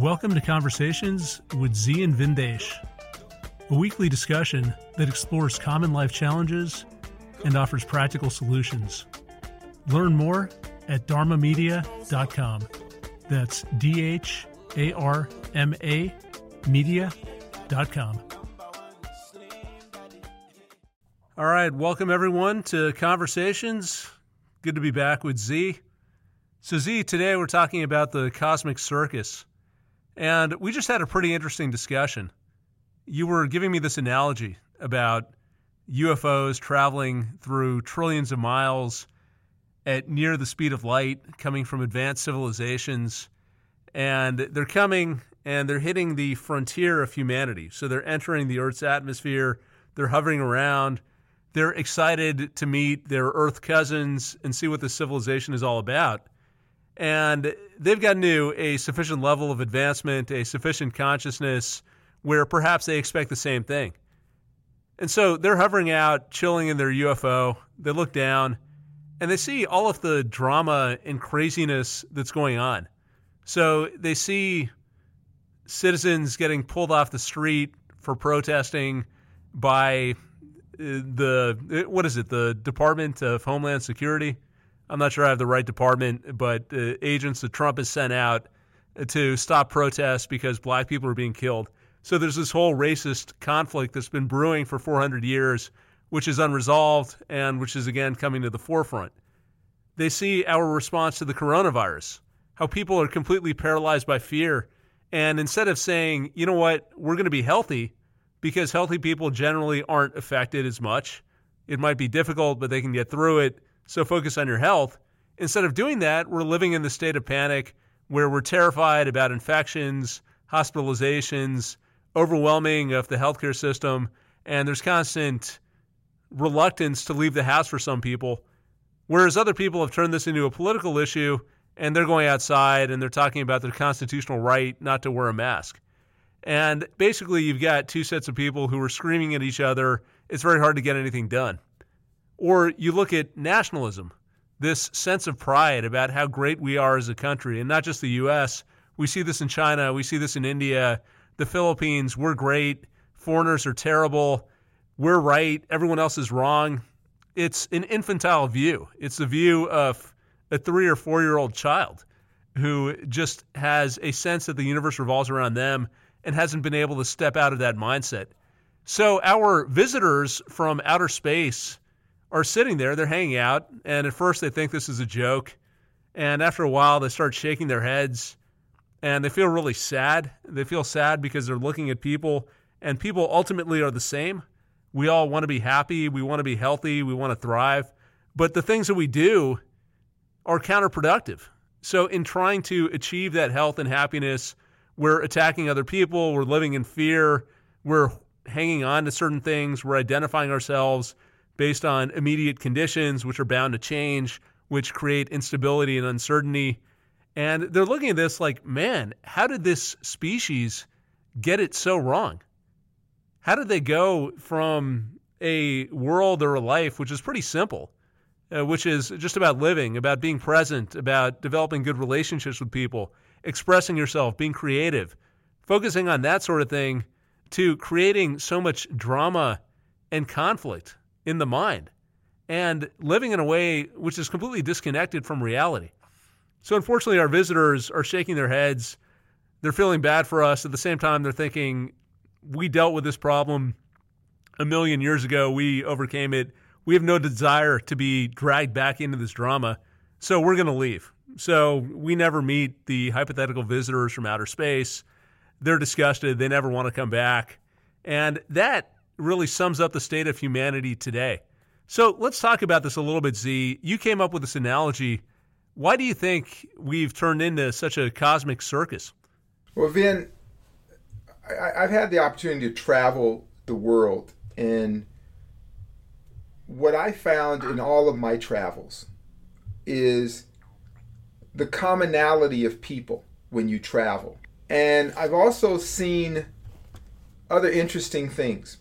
Welcome to Conversations with Zi and Vindesh, a weekly discussion that explores common life challenges and offers practical solutions. Learn more at dharmamedia.com. That's D H A R M A media.com. All right, welcome everyone to Conversations. Good to be back with Zi. So, Zi, today we're talking about the cosmic circus. And we just had a pretty interesting discussion. You were giving me this analogy about UFOs traveling through trillions of miles at near the speed of light, coming from advanced civilizations. And they're coming and they're hitting the frontier of humanity. So they're entering the Earth's atmosphere, they're hovering around, they're excited to meet their Earth cousins and see what the civilization is all about and they've gotten to a sufficient level of advancement, a sufficient consciousness where perhaps they expect the same thing. And so they're hovering out, chilling in their UFO. They look down and they see all of the drama and craziness that's going on. So they see citizens getting pulled off the street for protesting by uh, the what is it the Department of Homeland Security I'm not sure I have the right department, but uh, agents that Trump has sent out to stop protests because black people are being killed. So there's this whole racist conflict that's been brewing for 400 years, which is unresolved and which is again coming to the forefront. They see our response to the coronavirus, how people are completely paralyzed by fear. And instead of saying, you know what, we're going to be healthy because healthy people generally aren't affected as much, it might be difficult, but they can get through it so focus on your health. Instead of doing that, we're living in the state of panic where we're terrified about infections, hospitalizations, overwhelming of the healthcare system, and there's constant reluctance to leave the house for some people. Whereas other people have turned this into a political issue and they're going outside and they're talking about their constitutional right not to wear a mask. And basically, you've got two sets of people who are screaming at each other. It's very hard to get anything done. Or you look at nationalism, this sense of pride about how great we are as a country, and not just the U.S. We see this in China, we see this in India, the Philippines. We're great. Foreigners are terrible. We're right. Everyone else is wrong. It's an infantile view. It's the view of a three or four year old child who just has a sense that the universe revolves around them and hasn't been able to step out of that mindset. So, our visitors from outer space are sitting there, they're hanging out, and at first they think this is a joke. And after a while, they start shaking their heads and they feel really sad. They feel sad because they're looking at people, and people ultimately are the same. We all want to be happy, we want to be healthy, we want to thrive. But the things that we do are counterproductive. So, in trying to achieve that health and happiness, we're attacking other people, we're living in fear, we're hanging on to certain things, we're identifying ourselves based on immediate conditions, which are bound to change, which create instability and uncertainty. And they're looking at this like, man, how did this species get it so wrong? How did they go from a world or a life which is pretty simple, uh, which is just about living, about being present, about developing good relationships with people, expressing yourself, being creative, focusing on that sort of thing, to creating so much drama and conflict in the mind and living in a way which is completely disconnected from reality. So, unfortunately, our visitors are shaking their heads. They're feeling bad for us. At the same time, they're thinking, we dealt with this problem a million years ago. We overcame it. We have no desire to be dragged back into this drama. So, we're going to leave. So, we never meet the hypothetical visitors from outer space. They're disgusted. They never want to come back. And that really sums up the state of humanity today. So let's talk about this a little bit, Zi. You came up with this analogy. Why do you think we've turned into such a cosmic circus? Well, Vin, I, have had the opportunity to travel the world, and what I found in all of my travels is the commonality of people when you travel. And I've also seen other interesting things.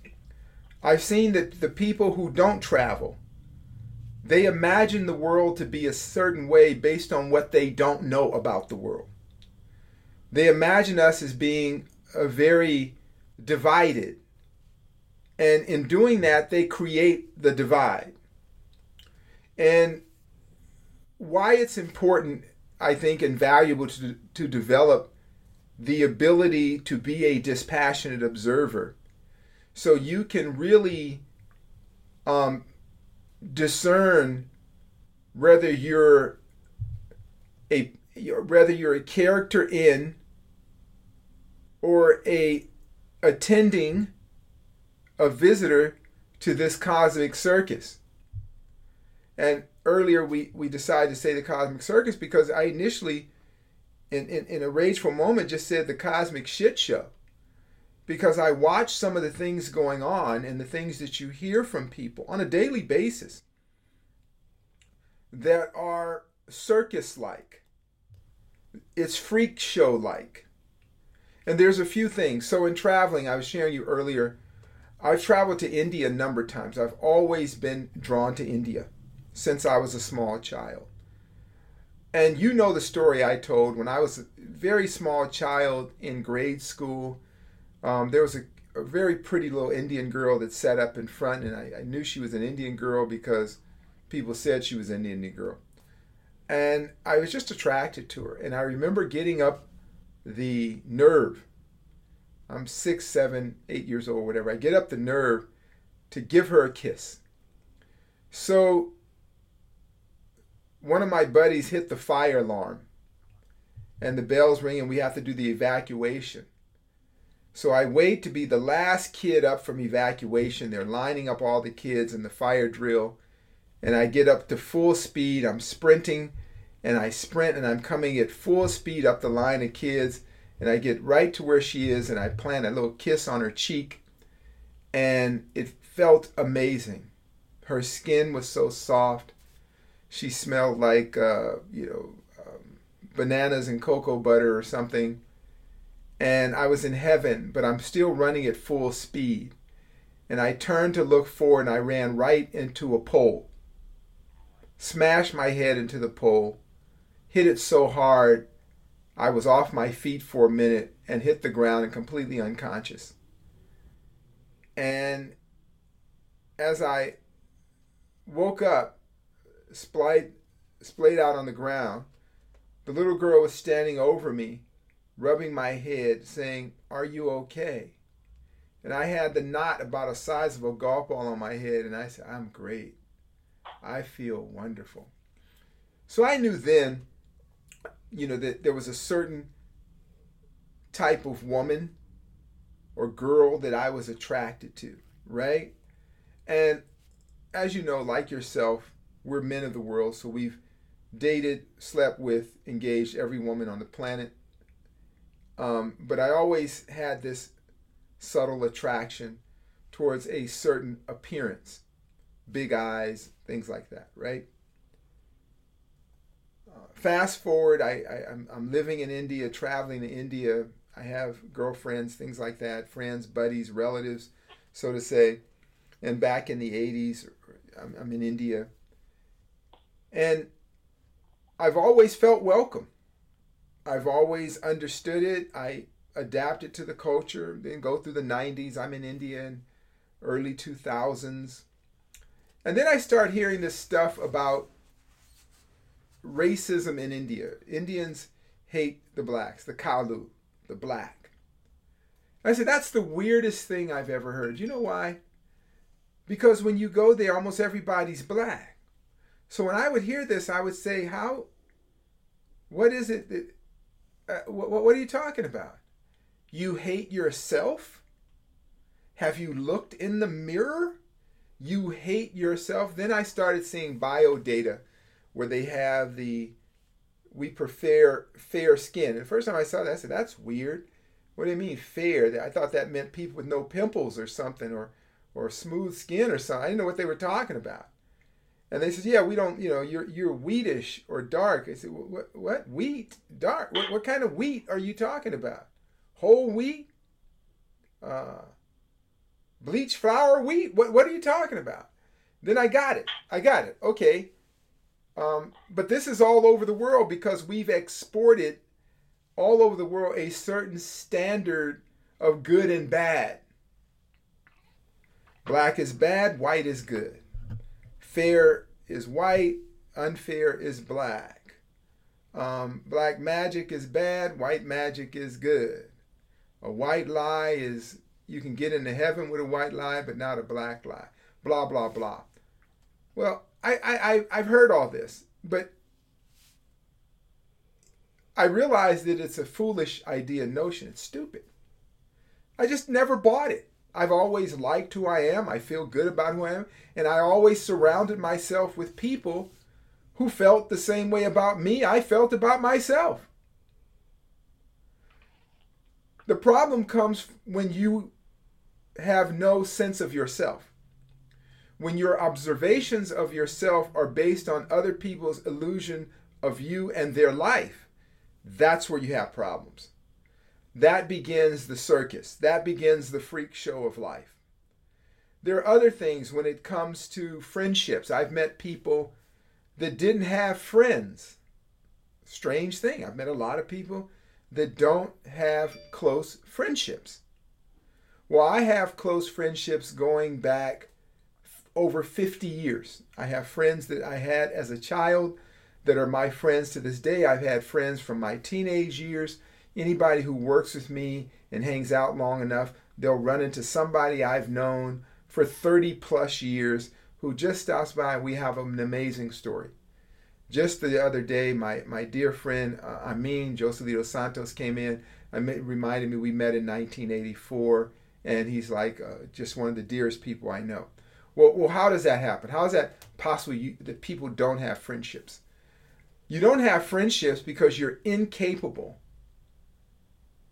I've seen that the people who don't travel, they imagine the world to be a certain way based on what they don't know about the world. they imagine us as being a very divided. And in doing that, they create the divide. And why it's important, I think, and valuable to, to develop the ability to be a dispassionate observer so you can really um, discern whether you're a whether you're a character in or a attending a visitor to this cosmic circus. And earlier we, we decided to say the cosmic circus because I initially, in, in, in a rageful moment, just said the cosmic shit show. Because I watch some of the things going on and the things that you hear from people on a daily basis that are circus like. It's freak show like. And there's a few things. So in traveling, I was sharing you earlier, I've traveled to India a number of times. I've always been drawn to India since I was a small child. And you know the story I told when I was a very small child in grade school. Um, there was a, a, very pretty little Indian girl that sat up in front, and I, I knew she was an Indian girl because people said she was an Indian girl. And I was just attracted to her. And I remember getting up the nerve. I'm six, seven, eight years old, whatever. I get up the nerve to give her a kiss. So one of my buddies hit the fire alarm and the bells ring and we have to do the evacuation. So I wait to be the last kid up from evacuation. They're lining up all the kids in the fire drill and I get up to full speed. I'm sprinting and I sprint and I'm coming at full speed up the line of kids and I get right to where she is and I plant a little kiss on her cheek and it felt amazing. Her skin was so soft. She smelled like uh, you know um, bananas and cocoa butter or something. And I was in heaven, but I'm still running at full speed. And I turned to look forward and I ran right into a pole smashed my head into the pole, hit it so hard I was off my feet for a minute and hit the ground and completely unconscious. And as I woke up, splayed, splayed out on the ground, the little girl was standing over me, rubbing my head, saying, Are you okay? And I had the knot about the size of a golf ball on my head, and I said, I'm great. I feel wonderful. So I knew then, you know, that there was a certain type of woman or girl that I was attracted to, right? And as you know, like yourself, we're men of the world, so we've dated, slept with, engaged every woman on the planet. Um, but I always had this subtle attraction towards a certain appearance big eyes, things like that, right? Uh, fast forward, I, I, I'm, I'm living in India, traveling to India. I have girlfriends, things like that, friends, buddies, relatives, so to say. And back in the 80s, I'm, I'm in India. And I've always felt welcome. I've always understood it. I adapted to the culture, then go through the 90s. I'm in India in early 2000s. And then I start hearing this stuff about racism in India. Indians hate the blacks, the Kalu, the black. I said, that's the weirdest thing I've ever heard. You know why? Because when you go there, almost everybody's black. So when I would hear this, I would say, how, what is it that, uh, what, what are you talking about? You hate yourself? Have you looked in the mirror? you hate yourself. Then I started seeing bio data where they have the we prefer fair skin. And the first time I saw that, I said, that's weird. What do you mean fair? I thought that meant people with no pimples or something or or smooth skin or something. I didn't know what they were talking about. And they said, yeah, we don't, you know, you're you're wheatish or dark. I said, what, what wheat? Dark? What, what kind of wheat are you talking about? Whole wheat? Uh, bleach flour wheat what, what are you talking about then i got it i got it okay um, but this is all over the world because we've exported all over the world a certain standard of good and bad. Black is bad, white is good. Fair is white, unfair is black. Um, black magic is bad, white magic is good. A white lie is you can get into heaven with a white lie, but not a black lie. Blah, blah, blah. Well, I, I, I've heard all this, but I realize that it's a foolish idea notion. It's stupid. I just never bought it. I've always liked who I am. I feel good about who I am. And I always surrounded myself with people who felt the same way about me I felt about myself. The problem comes when you have no sense of yourself. When your observations of yourself are based on other people's illusion of you and their life, that's where you have problems. That begins the circus. That begins the freak show of life. There are other things when it comes to friendships. I've met people that didn't have friends. Strange thing. I've met a lot of people that don't have close friendships. Well, I have close friendships going back over 50 years. I have friends that I had as a child that are my friends to this day. I've had friends from my teenage years. Anybody who works with me and hangs out long enough, they'll run into somebody I've known for 30 plus years who just stops by. We have an amazing story. Just the other day, my, my dear friend uh, Amin Joselito Santos came in. I met, reminded me we met in 1984, and he's like uh, just one of the dearest people I know. Well, well, how does that happen? How is that possible you, that people don't have friendships? You don't have friendships because you're incapable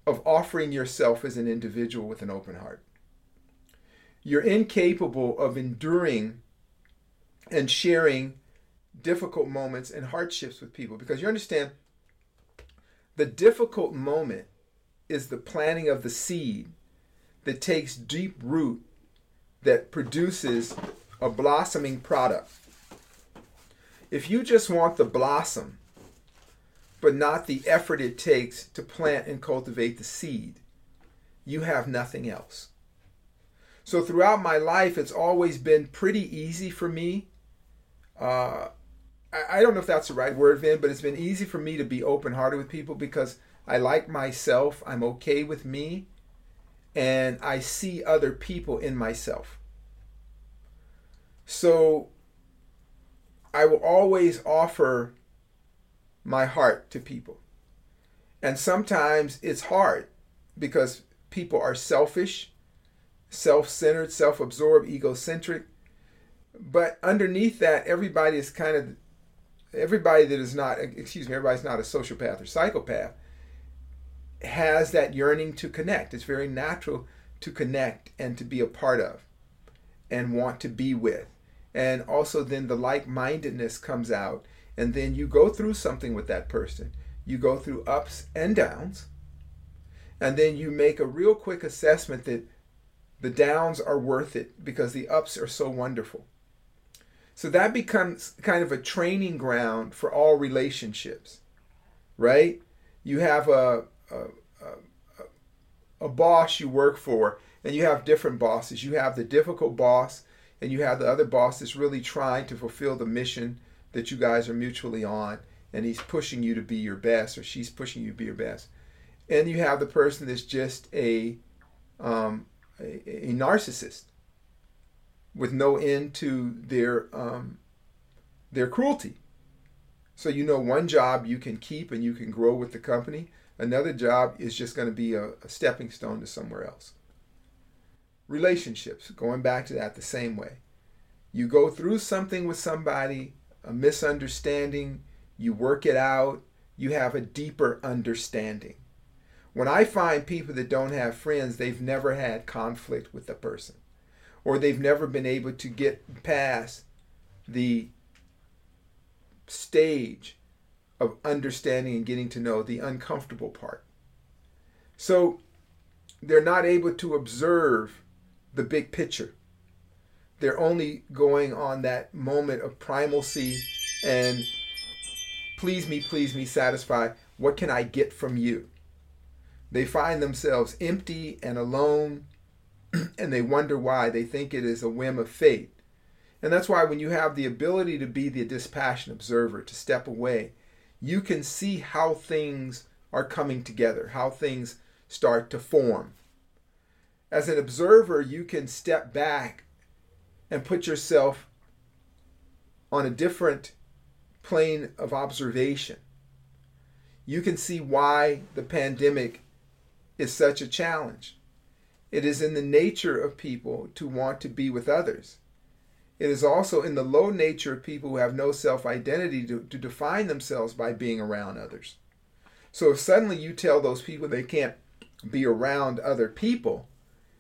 of offering yourself as an individual with an open heart. You're incapable of enduring and sharing difficult moments and hardships with people because you understand the difficult moment is the planting of the seed that takes deep root that produces a blossoming product. If you just want the blossom, but not the effort it takes to plant and cultivate the seed, you have nothing else. So throughout my life, it's always been pretty easy for me. Uh, I, I don't know if that's the right word, Vin, but it's been easy for me to be open hearted with people because I like myself. I'm okay with me. And I see other people in myself. So I will always offer my heart to people. And sometimes it's hard because people are selfish, self centered, self absorbed, egocentric. But underneath that, everybody is kind of, everybody that is not, excuse me, everybody's not a sociopath or psychopath, has that yearning to connect. It's very natural to connect and to be a part of and want to be with. And also, then the like mindedness comes out and then you go through something with that person. You go through ups and downs, and then you make a real quick assessment that the downs are worth it because the ups are so wonderful. So that becomes kind of a training ground for all relationships, right? You have a, a, a, a boss you work for, and you have different bosses. You have the difficult boss, and you have the other boss that's really trying to fulfill the mission that you guys are mutually on and he's pushing you to be your best or she's pushing you to be your best. And you have the person that's just a um, a, a, narcissist with no end to their um, their cruelty. So you know one job you can keep and you can grow with the company. Another job is just going to be a, a stepping stone to somewhere else. Relationships going back to that the same way. You go through something with somebody a misunderstanding, you work it out, you have a deeper understanding. When I find people that don't have friends, they've never had conflict with the person, or they've never been able to get past the stage of understanding and getting to know the uncomfortable part. So they're not able to observe the big picture they're only going on that moment of primalcy and please me, please me, satisfy. What can I get from you? They find themselves empty and alone, and they wonder why. They think it is a whim of fate. And that's why when you have the ability to be the dispassionate observer, to step away, you can see how things are coming together, how things start to form. As an observer, you can step back and put yourself on a different plane of observation. You can see why the pandemic is such a challenge. It is in the nature of people to want to be with others. It is also in the low nature of people who have no self identity to, to define themselves by being around others. So if suddenly you tell those people they can't be around other people,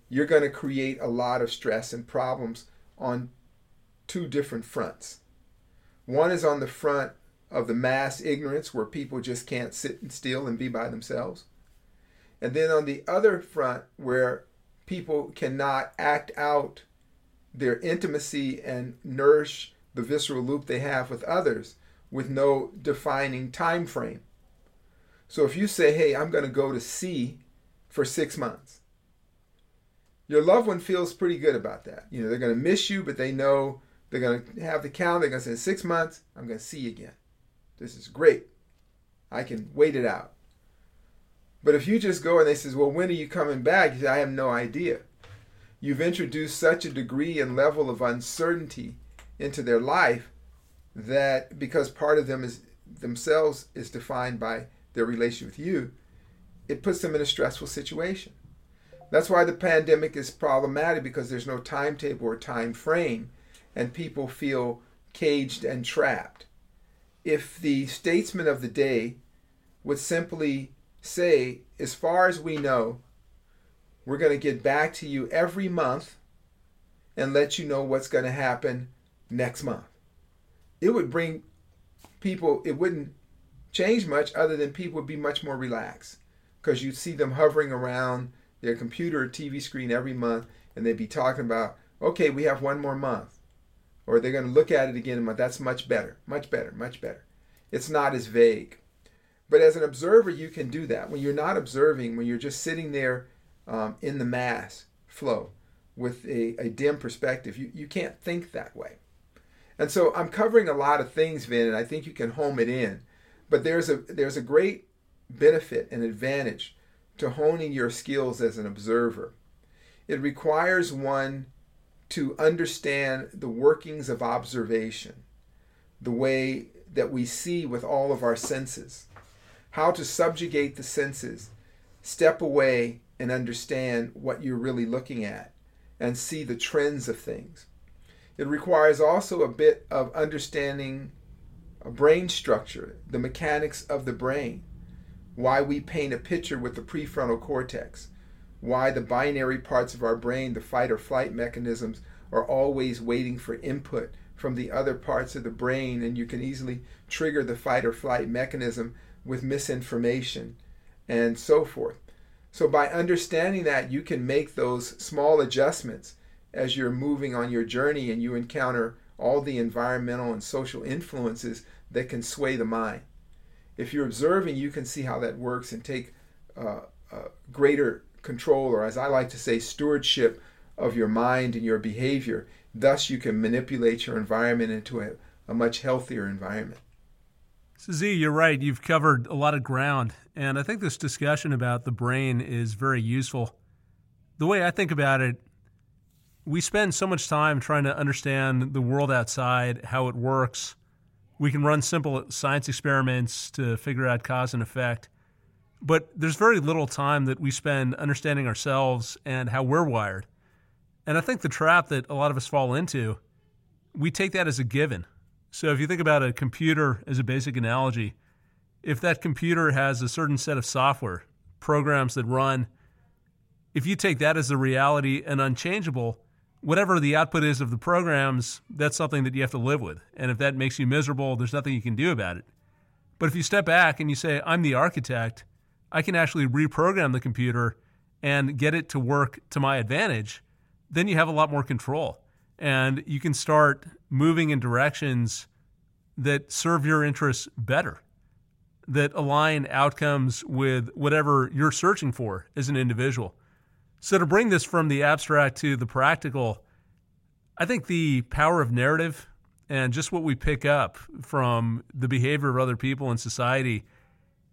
you're going to create a lot of stress and problems on two different fronts. One is on the front of the mass ignorance where people just can't sit and still and be by themselves. And then on the other front where people cannot act out their intimacy and nourish the visceral loop they have with others with no defining time frame. So if you say, "Hey, I'm going to go to sea for 6 months." Your loved one feels pretty good about that. You know, they're going to miss you, but they know they're going to have the calendar. They're going to say, "6 months, I'm going to see you again." This is great. I can wait it out. But if you just go and they says, "Well, when are you coming back?" You say, "I have no idea." You've introduced such a degree and level of uncertainty into their life that because part of them is themselves is defined by their relation with you, it puts them in a stressful situation. That's why the pandemic is problematic because there's no timetable or time frame and people feel caged and trapped if the statesman of the day would simply say, as far as we know, we're going to get back to you every month and let you know what's going to happen next month. It would bring people, it wouldn't change much other than people would be much more relaxed because you'd see them hovering around their computer or TV screen every month and they'd be talking about, okay, we have one more month or they're going to look at it again a month. that's much better, much better, much better. It's not as vague. But as an observer, you can do that. When you're not observing, when you're just sitting there um, in the mass flow with a, a dim perspective, you, you can't think that way. And so I'm covering a lot of things, Vin, and I think you can home it in. But there's a there's a great benefit and advantage to honing your skills as an observer. It requires one to understand the workings of observation, the way that we see with all of our senses, how to subjugate the senses, step away and understand what you're really looking at, and see the trends of things. It requires also a bit of understanding a brain structure, the mechanics of the brain, why we paint a picture with the prefrontal cortex, why the binary parts of our brain, the fight or flight mechanisms, are always waiting for input from the other parts of the brain, and you can easily trigger the fight or flight mechanism with misinformation and so forth. So, by understanding that, you can make those small adjustments as you're moving on your journey and you encounter all the environmental and social influences that can sway the mind. If you're observing, you can see how that works and take uh, uh, greater control, or as I like to say, stewardship of your mind and your behavior. Thus, you can manipulate your environment into a, a much healthier environment. So, Zi, you're right. You've covered a lot of ground. And I think this discussion about the brain is very useful. The way I think about it, we spend so much time trying to understand the world outside, how it works. We can run simple science experiments to figure out cause and effect. But there's very little time that we spend understanding ourselves and how we're wired. And I think the trap that a lot of us fall into, we take that as a given. So if you think about a computer as a basic analogy, if that computer has a certain set of software, programs that run, if you take that as a reality and unchangeable, whatever the output is of the programs, that's something that you have to live with. And if that makes you miserable, there's nothing you can do about it. But if you step back and you say, I'm the architect, I can actually reprogram the computer and get it to work to my advantage then you have a lot more control and you can start moving in directions that serve your interests better. that align outcomes with whatever you're searching for as an individual. So, to bring this from the abstract to the practical, I think the power of narrative and just what we pick up from the behavior of other people in society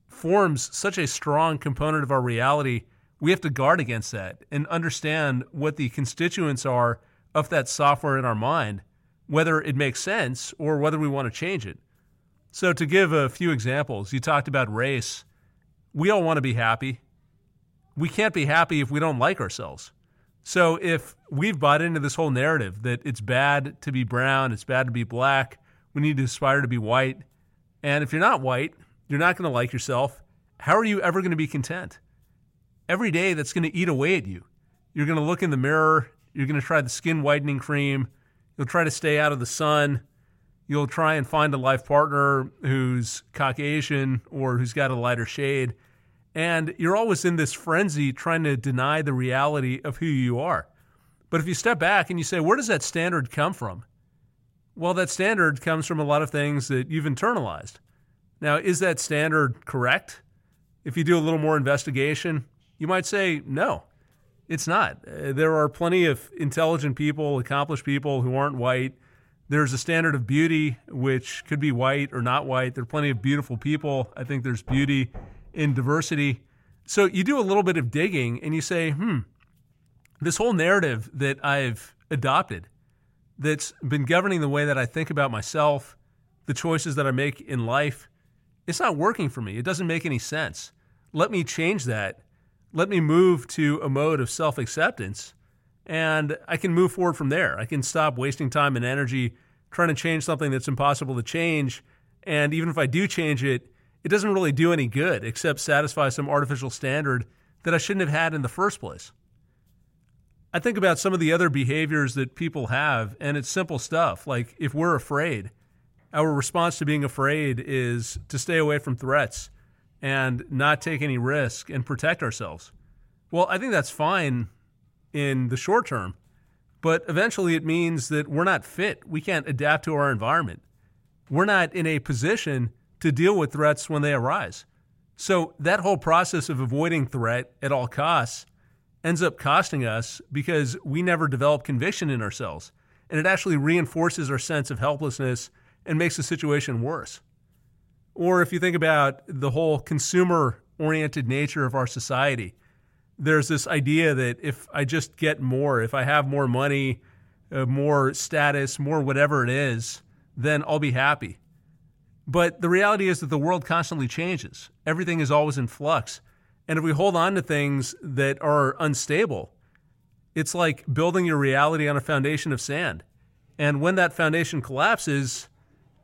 forms such a strong component of our reality. We have to guard against that and understand what the constituents are of that software in our mind, whether it makes sense or whether we want to change it. So, to give a few examples, you talked about race. We all want to be happy. We can't be happy if we don't like ourselves. So, if we've bought into this whole narrative that it's bad to be brown, it's bad to be black, we need to aspire to be white, and if you're not white, you're not going to like yourself, how are you ever going to be content? Every day that's going to eat away at you. You're going to look in the mirror, you're going to try the skin whitening cream, you'll try to stay out of the sun You'll try and find a life partner who's Caucasian or who's got a lighter shade. And you're always in this frenzy trying to deny the reality of who you are. But if you step back and you say, where does that standard come from? Well, that standard comes from a lot of things that you've internalized. Now, is that standard correct? If you do a little more investigation, you might say, no, it's not. Uh, there are plenty of intelligent people, accomplished people who aren't white there's a standard of beauty, which could be white or not white. There are plenty of beautiful people. I think there's beauty in diversity. So you do a little bit of digging and you say, hmm, this whole narrative that I've adopted that's been governing the way that I think about myself, the choices that I make in life, it's not working for me. It doesn't make any sense. Let me change that. Let me move to a mode of self acceptance and I can move forward from there. I can stop wasting time and energy trying to change something that's impossible to change. And even if I do change it, it doesn't really do any good except satisfy some artificial standard that I shouldn't have had in the first place. I think about some of the other behaviors that people have, and it's simple stuff. Like if we're afraid, our response to being afraid is to stay away from threats and not take any risk and protect ourselves. Well, I think that's fine in the short term. But eventually it means that we're not fit. We can't adapt to our environment. We're not in a position to deal with threats when they arise. So that whole process of avoiding threat at all costs ends up costing us because we never develop conviction in ourselves. And it actually reinforces our sense of helplessness and makes the situation worse. Or if you think about the whole consumer oriented nature of our society, there's this idea that if I just get more, if I have more money, uh, more status, more whatever it is, then I'll be happy. But the reality is that the world constantly changes. Everything is always in flux. And if we hold on to things that are unstable, it's like building your reality on a foundation of sand. And when that foundation collapses,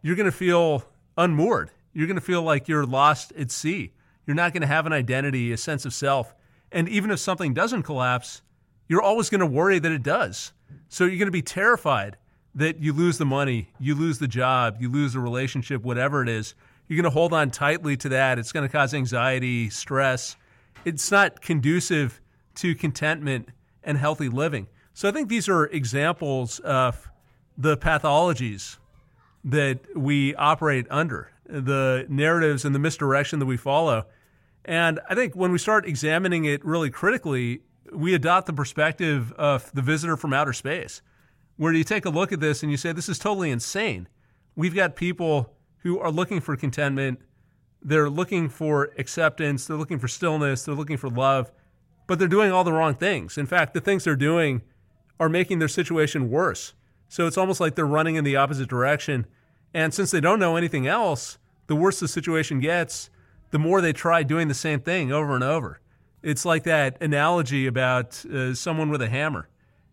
you're going to feel unmoored. You're going to feel like you're lost at sea. You're not going to have an identity, a sense of self. And even if something doesn't collapse, you're always going to worry that it does. So you're going to be terrified that you lose the money, you lose the job, you lose the relationship, whatever it is. You're going to hold on tightly to that. It's going to cause anxiety, stress. It's not conducive to contentment and healthy living. So I think these are examples of the pathologies that we operate under, the narratives and the misdirection that we follow. And I think when we start examining it really critically, we adopt the perspective of the visitor from outer space, where you take a look at this and you say, this is totally insane. We've got people who are looking for contentment, they're looking for acceptance, they're looking for stillness, they're looking for love, but they're doing all the wrong things. In fact, the things they're doing are making their situation worse. So it's almost like they're running in the opposite direction. And since they don't know anything else, the worse the situation gets, the more they try doing the same thing over and over. It's like that analogy about uh, someone with a hammer.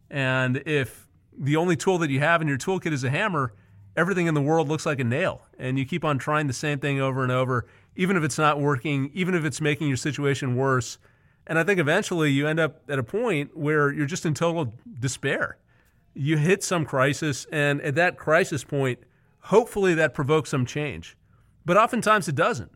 And if the only tool that you have in your toolkit is a hammer, everything in the world looks like a nail. And you keep on trying the same thing over and over, even if it's not working, even if it's making your situation worse. And I think eventually you end up at a point where you're just in total despair. You hit some crisis, and at that crisis point, hopefully that provokes some change. But oftentimes it doesn't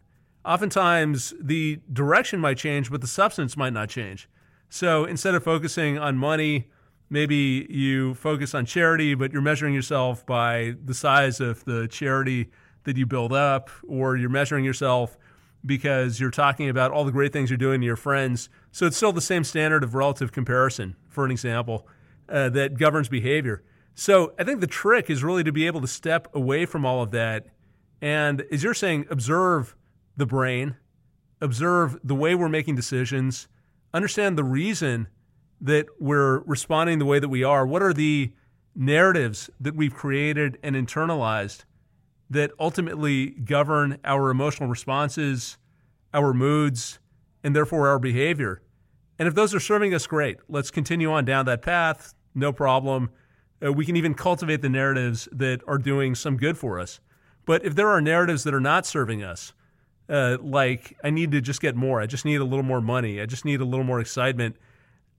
oftentimes the direction might change, but the substance might not change. So instead of focusing on money, maybe you focus on charity, but you're measuring yourself by the size of the charity that you build up, or you're measuring yourself because you're talking about all the great things you're doing to your friends. So it's still the same standard of relative comparison, for an example, uh, that governs behavior. So I think the trick is really to be able to step away from all of that. And as you're saying, observe the brain, observe the way we're making decisions, understand the reason that we're responding the way that we are. What are the narratives that we've created and internalized that ultimately govern our emotional responses, our moods, and therefore our behavior? And if those are serving us, great. Let's continue on down that path. No problem. Uh, we can even cultivate the narratives that are doing some good for us. But if there are narratives that are not serving us, uh, like I need to just get more, I just need a little more money, I just need a little more excitement,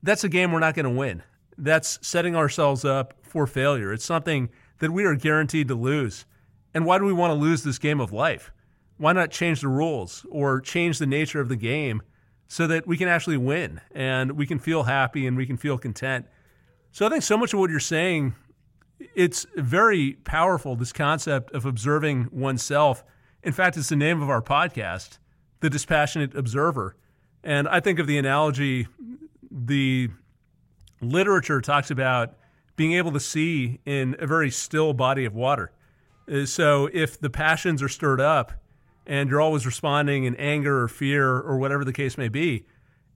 that's a game we're not going to win. That's setting ourselves up for failure. It's something that we are guaranteed to lose. And why do we want to lose this game of life? Why not change the rules or change the nature of the game so that we can actually win and we can feel happy and we can feel content? So I think so much of what you're saying, it's very powerful, this concept of observing oneself. In fact, it's the name of our podcast, The Dispassionate Observer. And I think of the analogy, the literature talks about being able to see in a very still body of water. Uh, so if the passions are stirred up and you're always responding in anger or fear or whatever the case may be,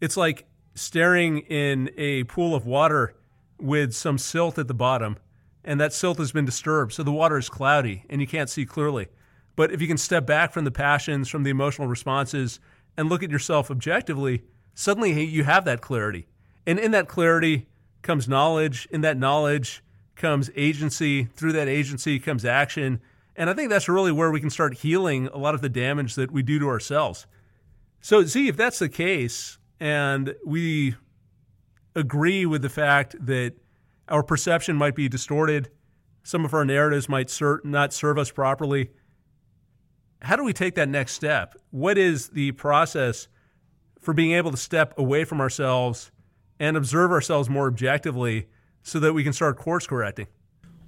it's like staring in a pool of water with some silt at the bottom, and that silt has been disturbed, so the water is cloudy and you can't see clearly. But if you can step back from the passions, from the emotional responses, and look at yourself objectively, suddenly you have that clarity. And in that clarity comes knowledge. In that knowledge comes agency. Through that agency comes action. And I think that's really where we can start healing a lot of the damage that we do to ourselves. So, Zi, if that's the case, and we agree with the fact that our perception might be distorted, some of our narratives might ser- not serve us properly. How do we take that next step? What is the process for being able to step away from ourselves and observe ourselves more objectively so that we can start course correcting?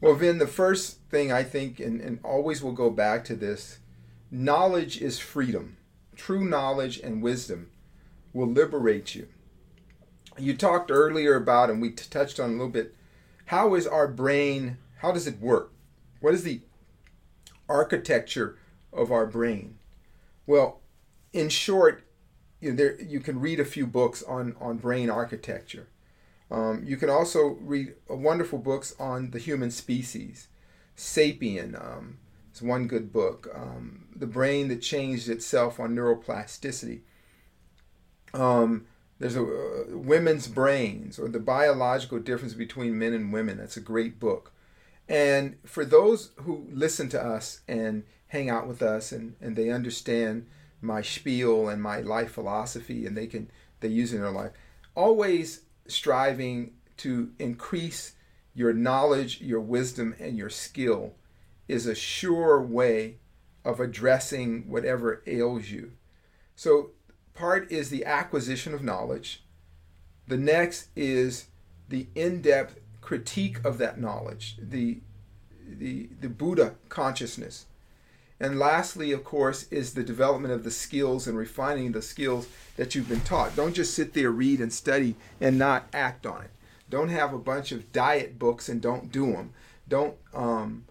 Well, Vin, the first thing I think, and, and always will go back to this knowledge is freedom. True knowledge and wisdom will liberate you you talked earlier about, and we t- touched on a little bit, how is our brain, how does it work? What is the architecture of our brain? Well, in short, you, know, there, you can read a few books on, on brain architecture. Um, you can also read wonderful books on the human species. Sapien um, is one good book. Um, the Brain That Changed Itself on Neuroplasticity. Um, there's a uh, women's brains or the biological difference between men and women that's a great book and for those who listen to us and hang out with us and, and they understand my spiel and my life philosophy and they can they use it in their life always striving to increase your knowledge your wisdom and your skill is a sure way of addressing whatever ails you so part is the acquisition of knowledge. The next is the in-depth critique of that knowledge, the the the Buddha consciousness. And lastly, of course, is the development of the skills and refining the skills that you've been taught. Don't just sit there, read and study, and not act on it. Don't have a bunch of diet books and don't do them. Don't um,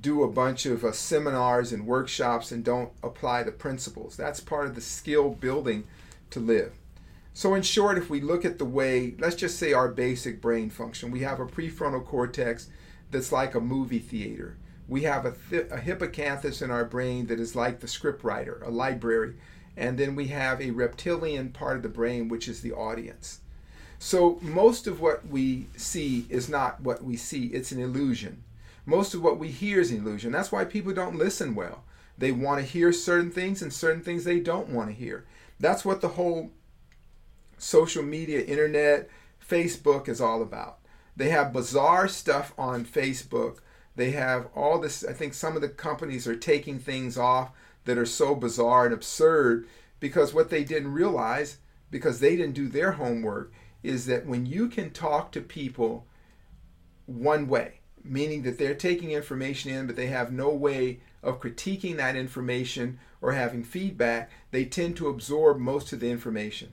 do a bunch of uh, seminars and workshops and don't apply the principles. That's part of the skill building to live. So, in short, if we look at the way, let's just say our basic brain function, we have a prefrontal cortex that's like a movie theater. We have a, th- a hippocampus in our brain that is like the scriptwriter, a library. And then we have a reptilian part of the brain, which is the audience. So, most of what we see is not what we see, it's an illusion most of what we hear is an illusion. That's why people don't listen well. They want to hear certain things and certain things they don't want to hear. That's what the whole social media, internet, Facebook is all about. They have bizarre stuff on Facebook. They have all this. I think some of the companies are taking things off that are so bizarre and absurd because what they didn't realize, because they didn't do their homework, is that when you can talk to people one way, meaning that they're taking information in, but they have no way of critiquing that information or having feedback, they tend to absorb most of the information.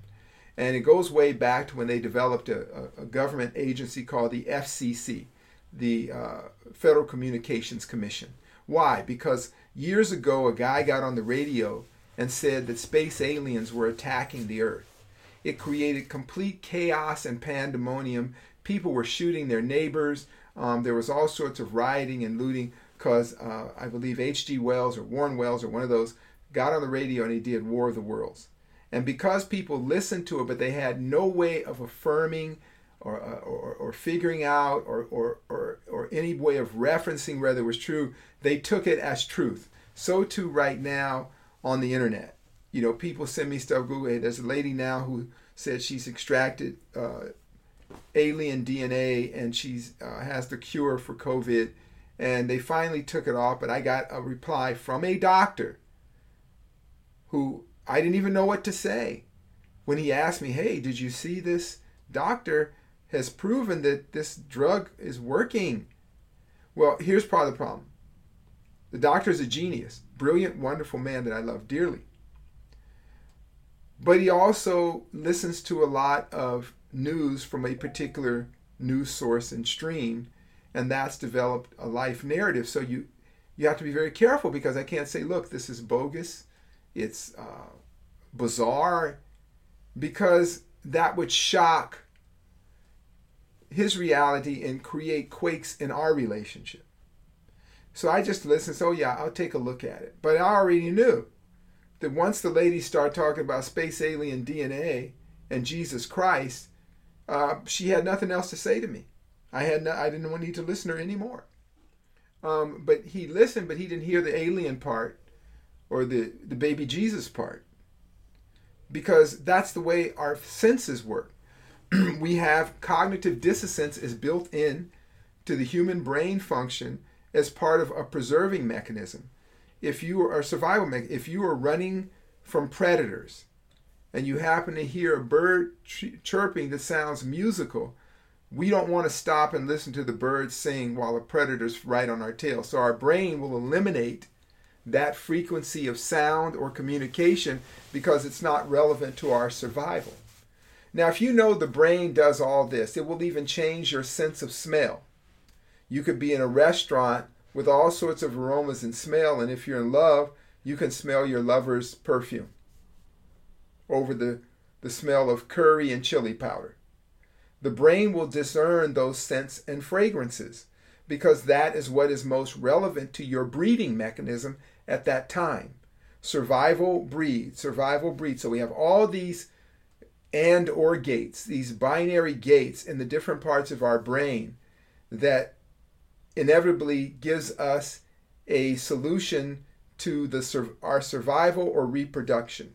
And it goes way back to when they developed a, a government agency called the FCC, the uh, Federal Communications Commission. Why? Because years ago, a guy got on the radio and said that space aliens were attacking the Earth. It created complete chaos and pandemonium. People were shooting their neighbors. Um, there was all sorts of rioting and looting because uh, I believe H.G. Wells or Warren Wells or one of those got on the radio and he did War of the Worlds. And because people listened to it, but they had no way of affirming or, uh, or, or figuring out or, or, or, or any way of referencing whether it was true, they took it as truth. So too right now on the internet. You know, people send me stuff. Google. Hey, there's a lady now who said she's extracted uh, alien DNA and she's uh, has the cure for COVID, and they finally took it off. But I got a reply from a doctor who I didn't even know what to say when he asked me, "Hey, did you see this doctor has proven that this drug is working?" Well, here's part of the problem. The doctor is a genius, brilliant, wonderful man that I love dearly. But he also listens to a lot of news from a particular news source and stream, and that's developed a life narrative. So you you have to be very careful because I can't say, look, this is bogus, it's uh, bizarre, because that would shock his reality and create quakes in our relationship. So I just listened. So yeah, I'll take a look at it. But I already knew that once the ladies start talking about space alien DNA and Jesus Christ, uh, she had nothing else to say to me. I had no, I didn't need to listen to her anymore. Um, but he listened, but he didn't hear the alien part or the, the baby Jesus part because that's the way our senses work. we have cognitive dissonance is built in to the human brain function as part of a preserving mechanism. If you are survival mechanism, if you are running from predators and you happen to hear a bird chirping that sounds musical, we don't want to stop and listen to the birds sing while a predator's right on our tail. So our brain will eliminate that frequency of sound or communication because it's not relevant to our survival. Now, if you know the brain does all this, it will even change your sense of smell. You could be in a restaurant with all sorts of aromas and smell, and if you're in love, you can smell your lover's perfume over the, the smell of curry and chili powder. The brain will discern those scents and fragrances because that is what is most relevant to your breeding mechanism at that time. Survival breed, survival breed. So we have all these and or gates, these binary gates in the different parts of our brain that inevitably gives us a solution to the our survival or reproduction.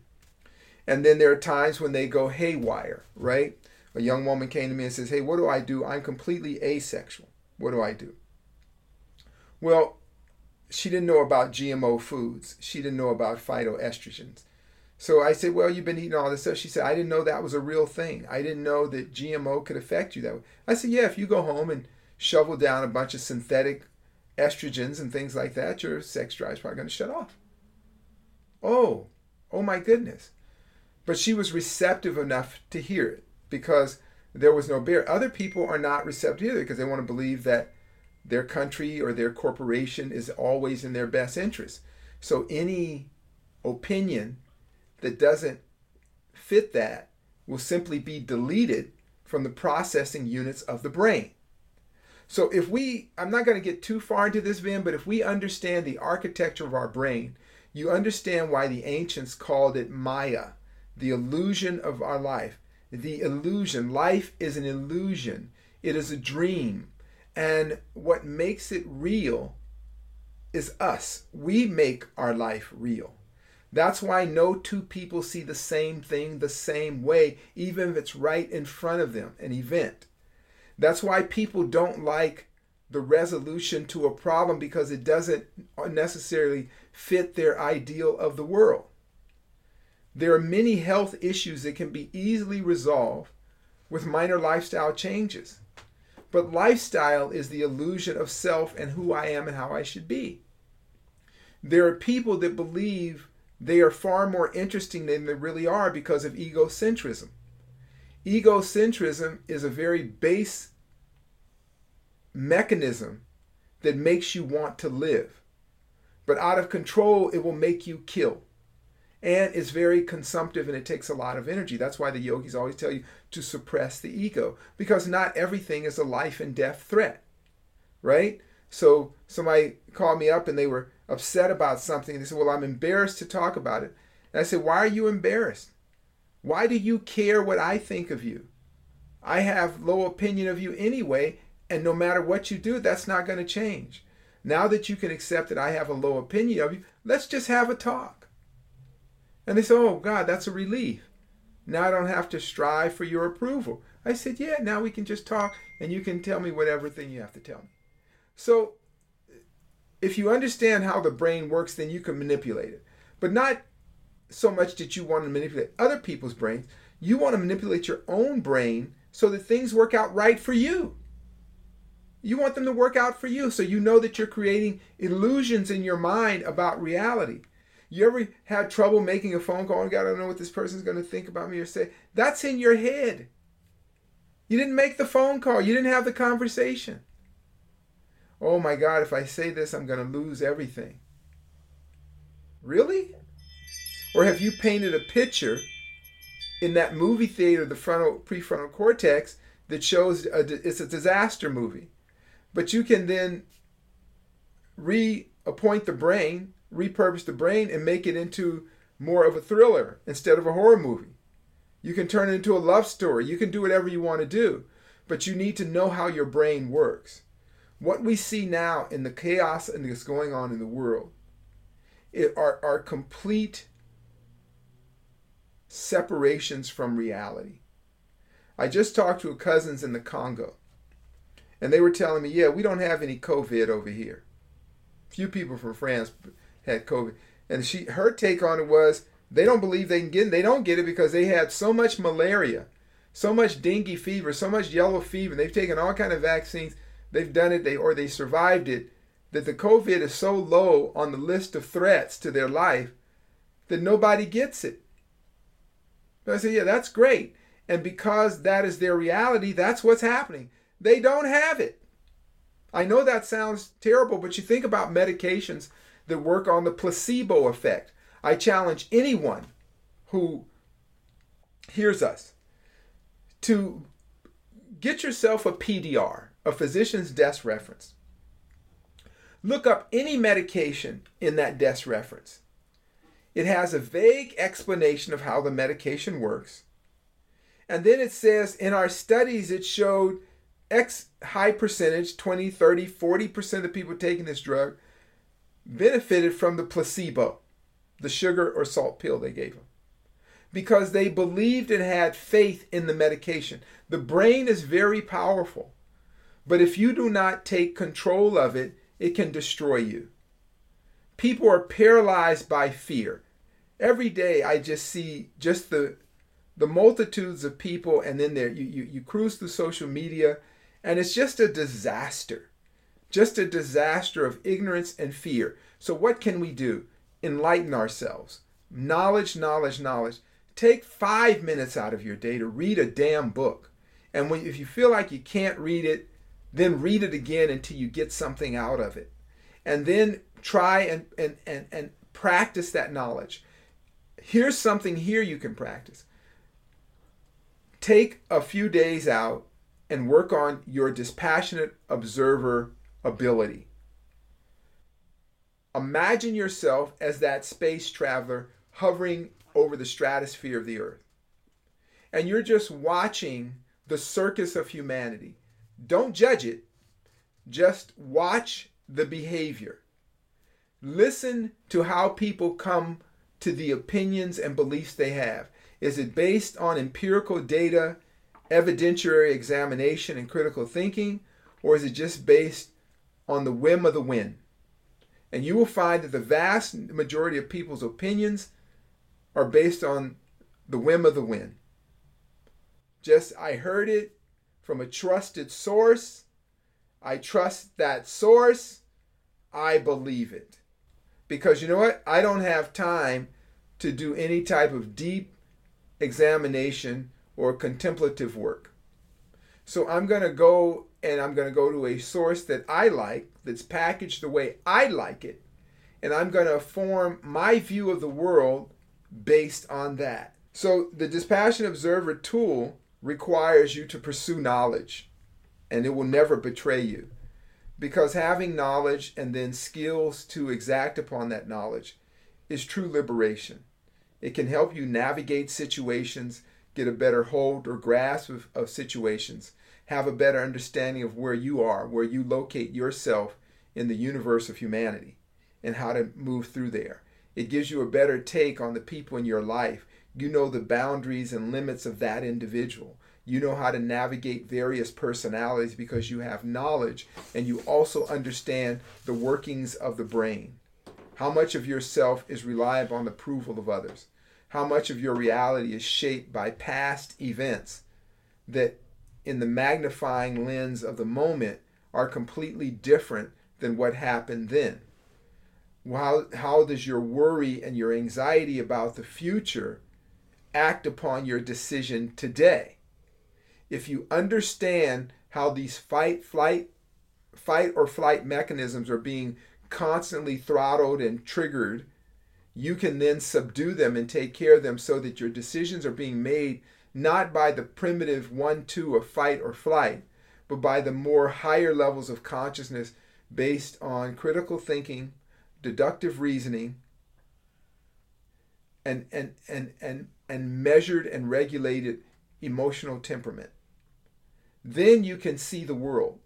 And then there are times when they go haywire, right? A young woman came to me and says, Hey, what do I do? I'm completely asexual. What do I do? Well, she didn't know about GMO foods. She didn't know about phytoestrogens. So I said, Well, you've been eating all this stuff. She said, I didn't know that was a real thing. I didn't know that GMO could affect you that way. I said, Yeah, if you go home and shovel down a bunch of synthetic estrogens and things like that, your sex drive is probably going to shut off. Oh, oh my goodness. But she was receptive enough to hear it because there was no barrier. Other people are not receptive either because they want to believe that their country or their corporation is always in their best interest. So any opinion that doesn't fit that will simply be deleted from the processing units of the brain. So if we, I'm not going to get too far into this, Vin, but if we understand the architecture of our brain, you understand why the ancients called it Maya, the illusion of our life. The illusion. Life is an illusion. It is a dream. And what makes it real is us. We make our life real. That's why no two people see the same thing the same way, even if it's right in front of them, an event. That's why people don't like the resolution to a problem because it doesn't necessarily fit their ideal of the world. There are many health issues that can be easily resolved with minor lifestyle changes. But lifestyle is the illusion of self and who I am and how I should be. There are people that believe they are far more interesting than they really are because of egocentrism. Egocentrism is a very base mechanism that makes you want to live. But out of control, it will make you kill. And it's very consumptive and it takes a lot of energy. That's why the yogis always tell you to suppress the ego, because not everything is a life and death threat, right? So somebody called me up and they were upset about something. They said, Well, I'm embarrassed to talk about it. And I said, Why are you embarrassed? Why do you care what I think of you? I have low opinion of you anyway, and no matter what you do, that's not going to change. Now that you can accept that I have a low opinion of you, let's just have a talk. And they said, Oh, God, that's a relief. Now I don't have to strive for your approval. I said, Yeah, now we can just talk and you can tell me whatever thing you have to tell me. So, if you understand how the brain works, then you can manipulate it. But not so much that you want to manipulate other people's brains. You want to manipulate your own brain so that things work out right for you. You want them to work out for you so you know that you're creating illusions in your mind about reality. You ever had trouble making a phone call and God, I don't know what this person's going to think about me or say? That's in your head. You didn't make the phone call, you didn't have the conversation. Oh my God, if I say this, I'm going to lose everything. Really? Or have you painted a picture in that movie theater, the frontal prefrontal cortex, that shows a, it's a disaster movie? But you can then reappoint the brain, repurpose the brain, and make it into more of a thriller instead of a horror movie. You can turn it into a love story. You can do whatever you want to do, but you need to know how your brain works. What we see now in the chaos and that's going on in the world it are, are complete separations from reality. I just talked to cousins in the Congo, and they were telling me, yeah, we don't have any COVID over here. Few people from France had COVID. And she her take on it was they don't believe they can get it. They don't get it because they had so much malaria, so much dengue fever, so much yellow fever. They've taken all kind of vaccines they've done it, they or they survived it, that the COVID is so low on the list of threats to their life that nobody gets it. But I say, yeah, that's great. And because that is their reality, that's what's happening. They don't have it. I know that sounds terrible, but you think about medications that work on the placebo effect. I challenge anyone who hears us to get yourself a PDR, a physician's desk reference. Look up any medication in that desk reference. It has a vague explanation of how the medication works. And then it says in our studies, it showed X high percentage 20, 30, 40% of people taking this drug benefited from the placebo, the sugar or salt pill they gave them, because they believed and had faith in the medication. The brain is very powerful. But if you do not take control of it, it can destroy you. People are paralyzed by fear. Every day I just see just the the multitudes of people and then there you, you, you cruise through social media and it's just a disaster. Just a disaster of ignorance and fear. So what can we do? Enlighten ourselves. Knowledge, knowledge, knowledge. Take five minutes out of your day to read a damn book. And when, if you feel like you can't read it, then read it again until you get something out of it. And then try and, and, and, and practice that knowledge. Here's something here you can practice. Take a few days out and work on your dispassionate observer ability. Imagine yourself as that space traveler hovering over the stratosphere of the earth. And you're just watching the circus of humanity. Don't judge it, just watch the behavior. Listen to how people come to the opinions and beliefs they have. Is it based on empirical data, evidentiary examination, and critical thinking, or is it just based on the whim of the wind? And you will find that the vast majority of people's opinions are based on the whim of the wind. Just, I heard it from a trusted source. I trust that source. I believe it. Because you know what? I don't have time to do any type of deep examination or contemplative work. So I'm going to go and I'm going to go to a source that I like, that's packaged the way I like it, and I'm going to form my view of the world based on that. So the Dispassionate Observer tool requires you to pursue knowledge, and it will never betray you. Because having knowledge and then skills to exact upon that knowledge is true liberation. It can help you navigate situations, get a better hold or grasp of, of situations, have a better understanding of where you are, where you locate yourself in the universe of humanity, and how to move through there. It gives you a better take on the people in your life. You know the boundaries and limits of that individual. You know how to navigate various personalities because you have knowledge and you also understand the workings of the brain. How much of yourself is reliant on the approval of others? How much of your reality is shaped by past events that, in the magnifying lens of the moment, are completely different than what happened then? How, how does your worry and your anxiety about the future act upon your decision today? If you understand how these fight, flight, fight or flight mechanisms are being constantly throttled and triggered, you can then subdue them and take care of them so that your decisions are being made not by the primitive one, two of fight or flight, but by the more higher levels of consciousness based on critical thinking, deductive reasoning, and, and, and, and, and measured and regulated emotional temperament. Then you can see the world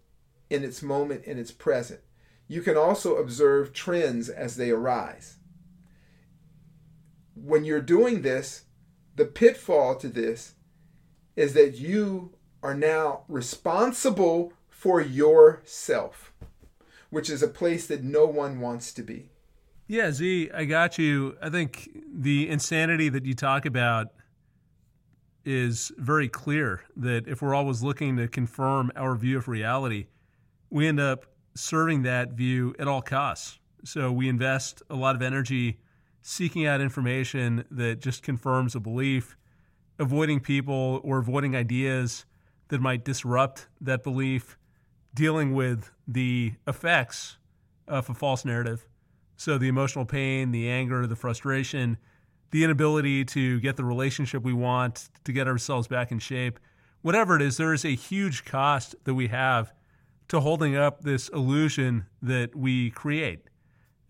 in its moment, in its present. You can also observe trends as they arise. When you're doing this, the pitfall to this is that you are now responsible for yourself, which is a place that no one wants to be. Yeah, Zi, I got you. I think the insanity that you talk about is very clear that if we're always looking to confirm our view of reality, we end up serving that view at all costs. So we invest a lot of energy seeking out information that just confirms a belief, avoiding people or avoiding ideas that might disrupt that belief, dealing with the effects of a false narrative. So the emotional pain, the anger, the frustration, the inability to get the relationship we want, to get ourselves back in shape, whatever it is, there is a huge cost that we have to holding up this illusion that we create.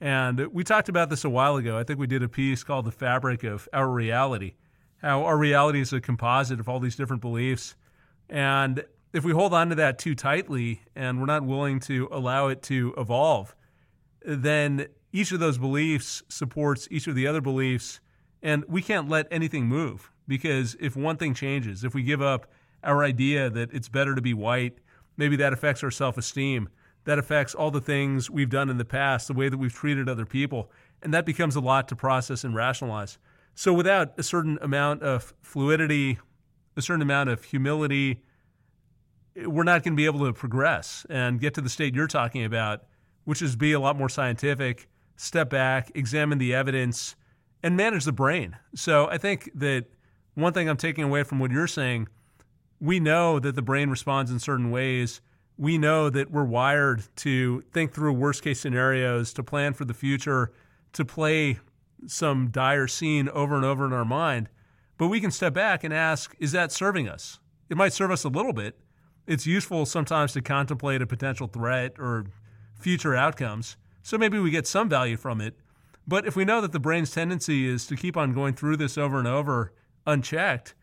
And we talked about this a while ago. I think we did a piece called The Fabric of Our Reality, how our reality is a composite of all these different beliefs. And if we hold on to that too tightly and we're not willing to allow it to evolve, then each of those beliefs supports each of the other beliefs. And we can't let anything move because if one thing changes, if we give up our idea that it's better to be white maybe that affects our self esteem. That affects all the things we've done in the past, the way that we've treated other people. And that becomes a lot to process and rationalize. So, without a certain amount of fluidity, a certain amount of humility, we're not going to be able to progress and get to the state you're talking about, which is be a lot more scientific, step back, examine the evidence, and manage the brain. So, I think that one thing I'm taking away from what you're saying we know that the brain responds in certain ways. We know that we're wired to think through worst case scenarios, to plan for the future, to play some dire scene over and over in our mind. But we can step back and ask, is that serving us? It might serve us a little bit. It's useful sometimes to contemplate a potential threat or future outcomes. So maybe we get some value from it. But if we know that the brain's tendency is to keep on going through this over and over unchecked,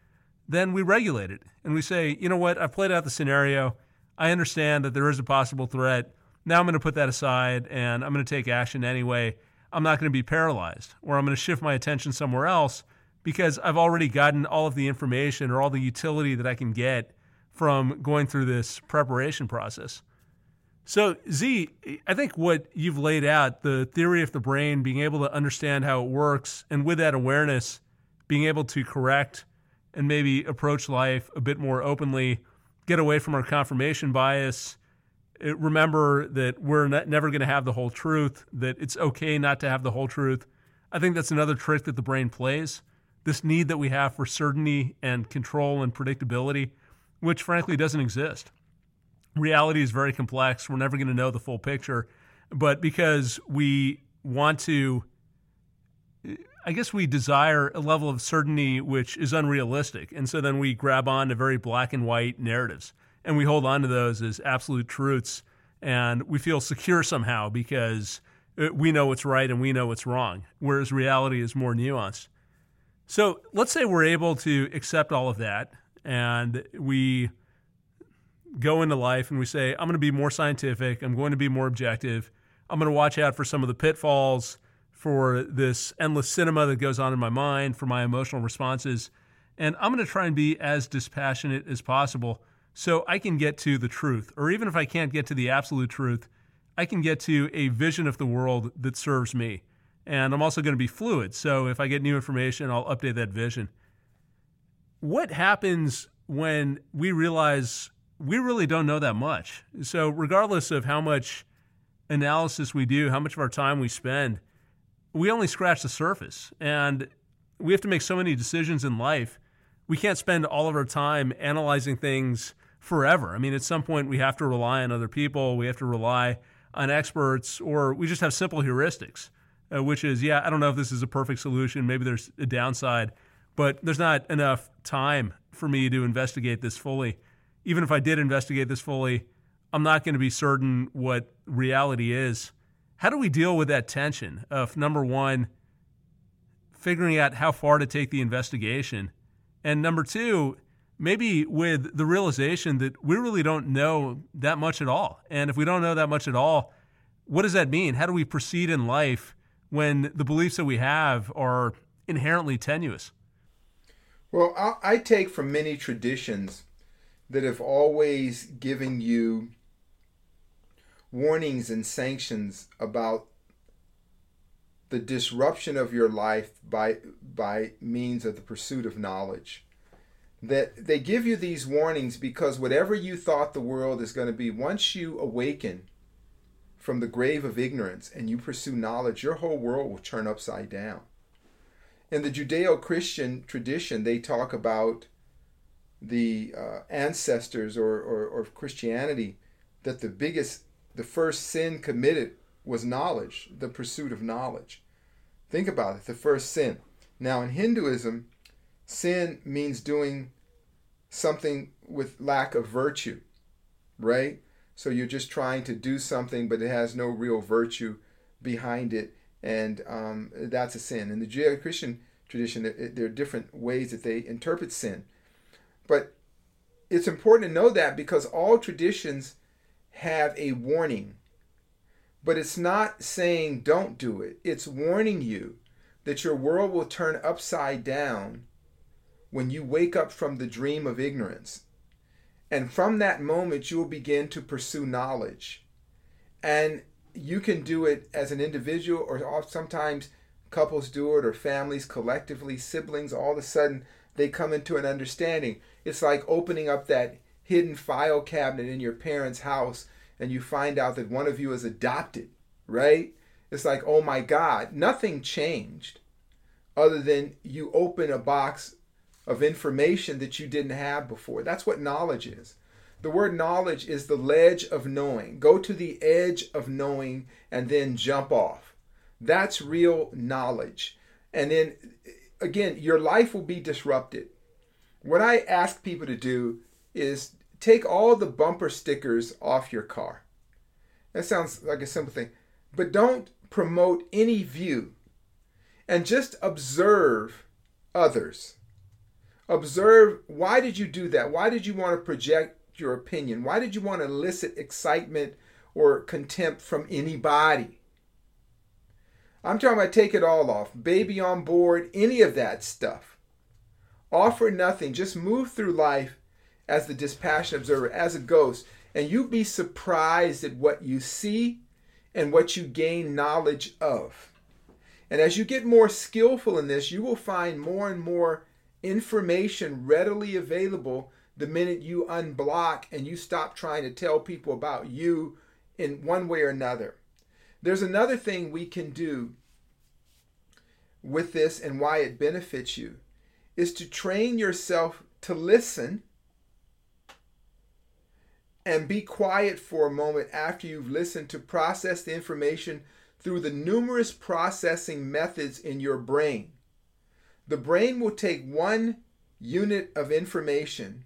then we regulate it and we say, you know what, I've played out the scenario. I understand that there is a possible threat. Now I'm going to put that aside and I'm going to take action anyway. I'm not going to be paralyzed or I'm going to shift my attention somewhere else because I've already gotten all of the information or all the utility that I can get from going through this preparation process. So, Zi, I think what you've laid out, the theory of the brain, being able to understand how it works, and with that awareness, being able to correct and maybe approach life a bit more openly, get away from our confirmation bias. Uh, remember that we're not, never going to have the whole truth, that it's okay not to have the whole truth. I think that's another trick that the brain plays. This need that we have for certainty and control and predictability, which frankly doesn't exist. Reality is very complex. We're never going to know the full picture. But because we want to, I guess we desire a level of certainty which is unrealistic. And so then we grab on to very black and white narratives and we hold on to those as absolute truths and we feel secure somehow because uh, we know what's right and we know what's wrong, whereas reality is more nuanced. So let's say we're able to accept all of that and we go into life and we say, I'm going to be more scientific, I'm going to be more objective, I'm going to watch out for some of the pitfalls, for this endless cinema that goes on in my mind, for my emotional responses, and I'm going to try and be as dispassionate as possible so I can get to the truth. Or even if I can't get to the absolute truth, I can get to a vision of the world that serves me. And I'm also going to be fluid. So if I get new information, I'll update that vision. What happens when we realize we really don't know that much? So, regardless of how much analysis we do, how much of our time we spend, we only scratch the surface. And we have to make so many decisions in life. We can't spend all of our time analyzing things forever. I mean, at some point, we have to rely on other people, we have to rely on experts, or we just have simple heuristics, uh, which is, yeah, I don't know if this is a perfect solution. Maybe there's a downside, but there's not enough time for me to investigate this fully. Even if I did investigate this fully, I'm not going to be certain what reality is. How do we deal with that tension of number one, figuring out how far to take the investigation, and number two, maybe with the realization that we really don't know that much at all. And if we don't know that much at all, what does that mean? How do we proceed in life when the beliefs that we have are inherently tenuous? Well, I take from many traditions that have always given you warnings and sanctions about the disruption of your life by by means of the pursuit of knowledge that they give you these warnings because whatever you thought the world is going to be, once you awaken from the grave of ignorance and you pursue knowledge, your whole world will turn upside down. In the Judeo Christian tradition, they talk about the uh, ancestors or, or, or Christianity that the biggest, the first sin committed was knowledge, the pursuit of knowledge. Think about it, the first sin. Now, in Hinduism, sin means doing something with lack of virtue, right? So you're just trying to do something, but it has no real virtue behind it, and um, that's a sin. In the Judeo-Christian tradition, there are different ways that they interpret sin, but it's important to know that because all traditions have a warning, but it's not saying don't do it. It's warning you that your world will turn upside down when you wake up from the dream of ignorance. And from that moment, you will begin to pursue knowledge. And you can do it as an individual, or sometimes couples do it, or families collectively, siblings, all of a sudden they come into an understanding. It's like opening up that hidden file cabinet in your parents' house and you find out that one of you is adopted, right? It's like, oh my God, nothing changed other than you open a box of information that you didn't have before. That's what knowledge is. The word knowledge is the ledge of knowing. Go to the edge of knowing and then jump off. That's real knowledge. And then again, your life will be disrupted. What I ask people to do is take all the bumper stickers off your car. That sounds like a simple thing, but don't promote any view and just observe others. Observe why did you do that? Why did you want to project your opinion? Why did you want to elicit excitement or contempt from anybody? I'm talking about take it all off. Baby on board, any of that stuff. Offer nothing. Just move through life as the dispassionate observer, as a ghost, and you'll be surprised at what you see and what you gain knowledge of. And as you get more skillful in this, you will find more and more information readily available the minute you unblock and you stop trying to tell people about you in one way or another. There's another thing we can do with this and why it benefits you is to train yourself to listen and be quiet for a moment after you've listened to process the information through the numerous processing methods in your brain. The brain will take one unit of information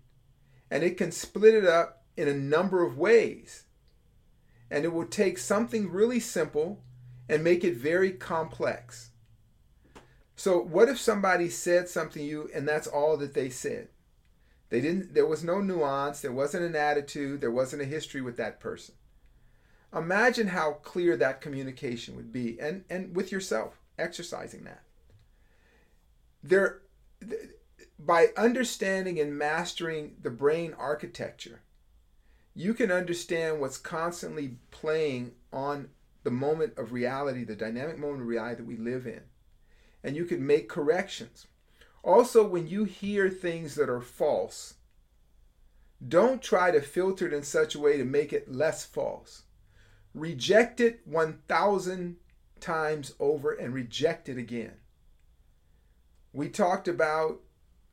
and it can split it up in a number of ways. And it will take something really simple and make it very complex. So, what if somebody said something to you and that's all that they said? They didn't there was no nuance, there wasn't an attitude, there wasn't a history with that person. Imagine how clear that communication would be and and with yourself exercising that. There by understanding and mastering the brain architecture, you can understand what's constantly playing on the moment of reality, the dynamic moment of reality that we live in. And you can make corrections. Also, when you hear things that are false, don't try to filter it in such a way to make it less false. Reject it 1,000 times over and reject it again. We talked about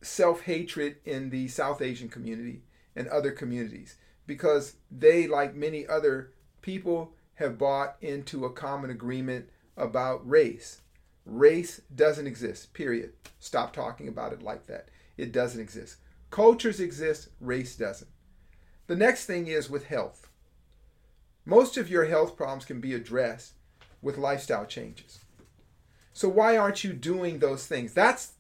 self hatred in the South Asian community and other communities because they, like many other people, have bought into a common agreement about race. Race doesn't exist, period. Stop talking about it like that. It doesn't exist. Cultures exist, race doesn't. The next thing is with health. Most of your health problems can be addressed with lifestyle changes. So, why aren't you doing those things? That's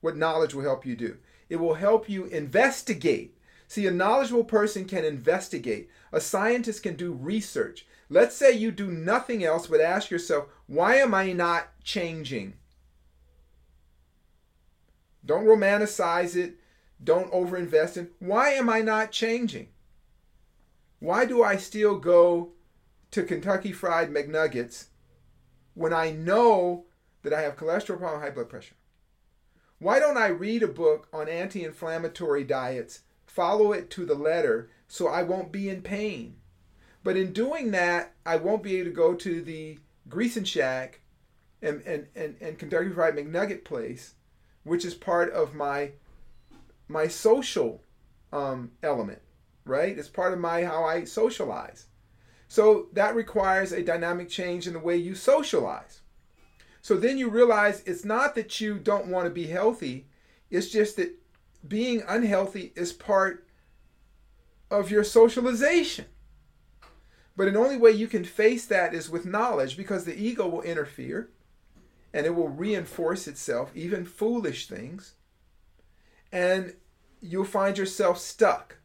what knowledge will help you do. It will help you investigate. See, a knowledgeable person can investigate, a scientist can do research. Let's say you do nothing else but ask yourself, why am I not changing? Don't romanticize it. Don't overinvest in. Why am I not changing? Why do I still go to Kentucky Fried McNuggets when I know that I have cholesterol problem, high blood pressure? Why don't I read a book on anti inflammatory diets, follow it to the letter, so I won't be in pain? But in doing that, I won't be able to go to the Grease Shack and, and, and, and Kentucky Fried McNugget place, which is part of my my social um, element, right? It's part of my how I socialize. So that requires a dynamic change in the way you socialize. So then you realize it's not that you don't want to be healthy, it's just that being unhealthy is part of your socialization. But the only way you can face that is with knowledge because the ego will interfere and it will reinforce itself, even foolish things. And you'll find yourself stuck,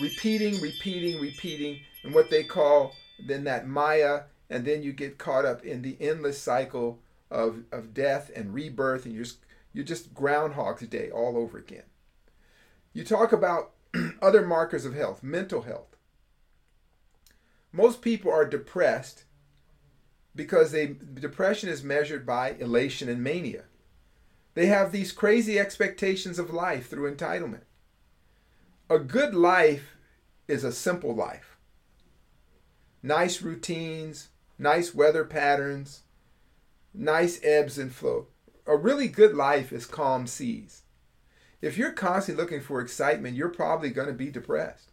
repeating, repeating, repeating, and what they call then that Maya, and then you get caught up in the endless cycle of, of death and rebirth, and you're just, you're just Groundhog's Day all over again. You talk about other markers of health, mental health. Most people are depressed because they depression is measured by elation and mania. They have these crazy expectations of life through entitlement. A good life is a simple life. Nice routines, nice weather patterns, nice ebbs and flow. A really good life is calm seas. If you're constantly looking for excitement, you're probably going to be depressed.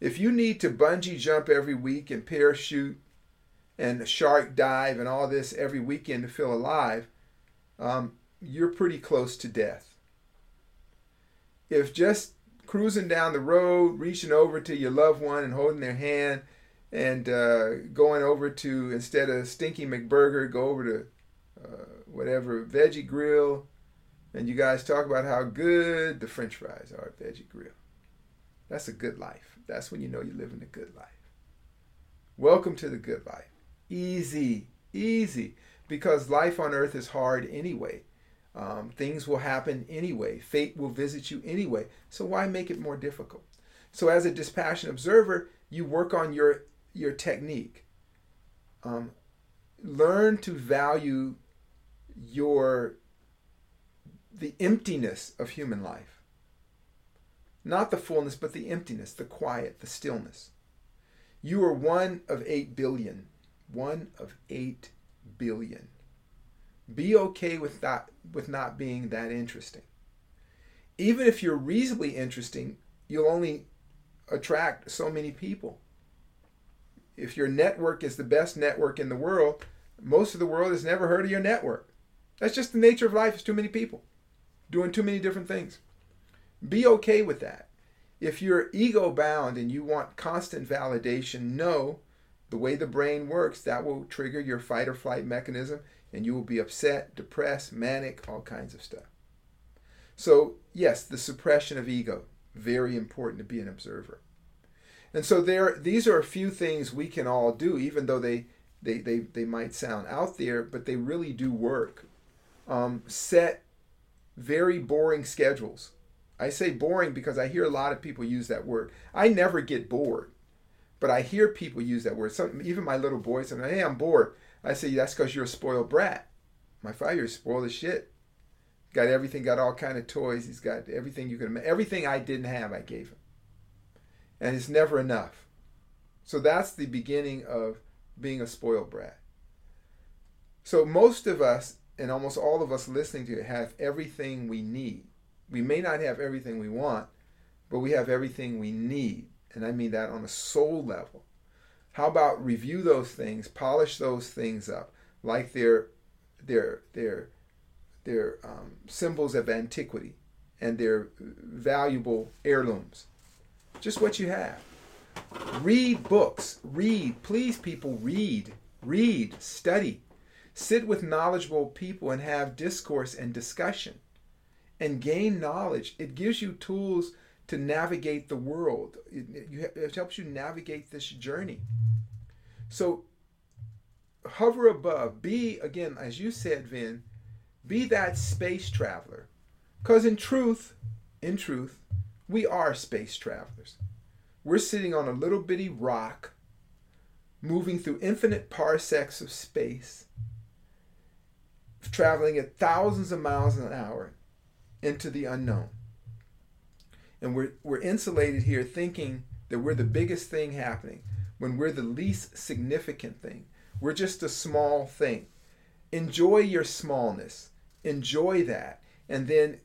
If you need to bungee jump every week and parachute and shark dive and all this every weekend to feel alive, um, you're pretty close to death. If just cruising down the road, reaching over to your loved one and holding their hand and uh, going over to instead of Stinky McBurger, go over to uh, whatever Veggie Grill, and you guys talk about how good the French fries are at Veggie Grill. That's a good life. That's when you know you're living a good life. Welcome to the good life. Easy, easy, because life on earth is hard anyway. Um, things will happen anyway. Fate will visit you anyway. So why make it more difficult? So as a dispassionate observer, you work on your your technique. Um, learn to value your the emptiness of human life. Not the fullness, but the emptiness, the quiet, the stillness. You are one of eight billion. One of eight billion. Be okay with that with not being that interesting. Even if you're reasonably interesting, you'll only attract so many people. If your network is the best network in the world, most of the world has never heard of your network. That's just the nature of life. It's too many people doing too many different things. Be okay with that. If you're ego bound and you want constant validation, know the way the brain works, that will trigger your fight or flight mechanism and you will be upset, depressed, manic, all kinds of stuff. So, yes, the suppression of ego, very important to be an observer. And so there these are a few things we can all do, even though they they, they, they might sound out there, but they really do work. Um, set very boring schedules. I say boring because I hear a lot of people use that word. I never get bored, but I hear people use that word. Some, even my little boys say, "Hey, I'm bored." I say, "That's because you're a spoiled brat." My five years spoiled as shit. Got everything. Got all kind of toys. He's got everything you can imagine. Everything I didn't have, I gave him, and it's never enough. So that's the beginning of being a spoiled brat. So most of us and almost all of us listening to it have everything we need. We may not have everything we want, but we have everything we need. And I mean that on a soul level. How about review those things, polish those things up, like they're they're they're they're um, symbols of antiquity and they're valuable heirlooms. Just what you have. Read books. Read. Please, people, read. Read. Study sit with knowledgeable people and have discourse and discussion and gain knowledge. It gives you tools to navigate the world, it, it, it helps you navigate this journey. So, hover above. Be, again, as you said, Vin, be that space traveler. Because in truth, in truth, we are space travelers. We're sitting on a little bitty rock, moving through infinite parsecs of space traveling at thousands of miles an hour into the unknown. And we're, we're insulated here thinking that we're the biggest thing happening when we're the least significant thing. We're just a small thing. Enjoy your smallness, enjoy that, and then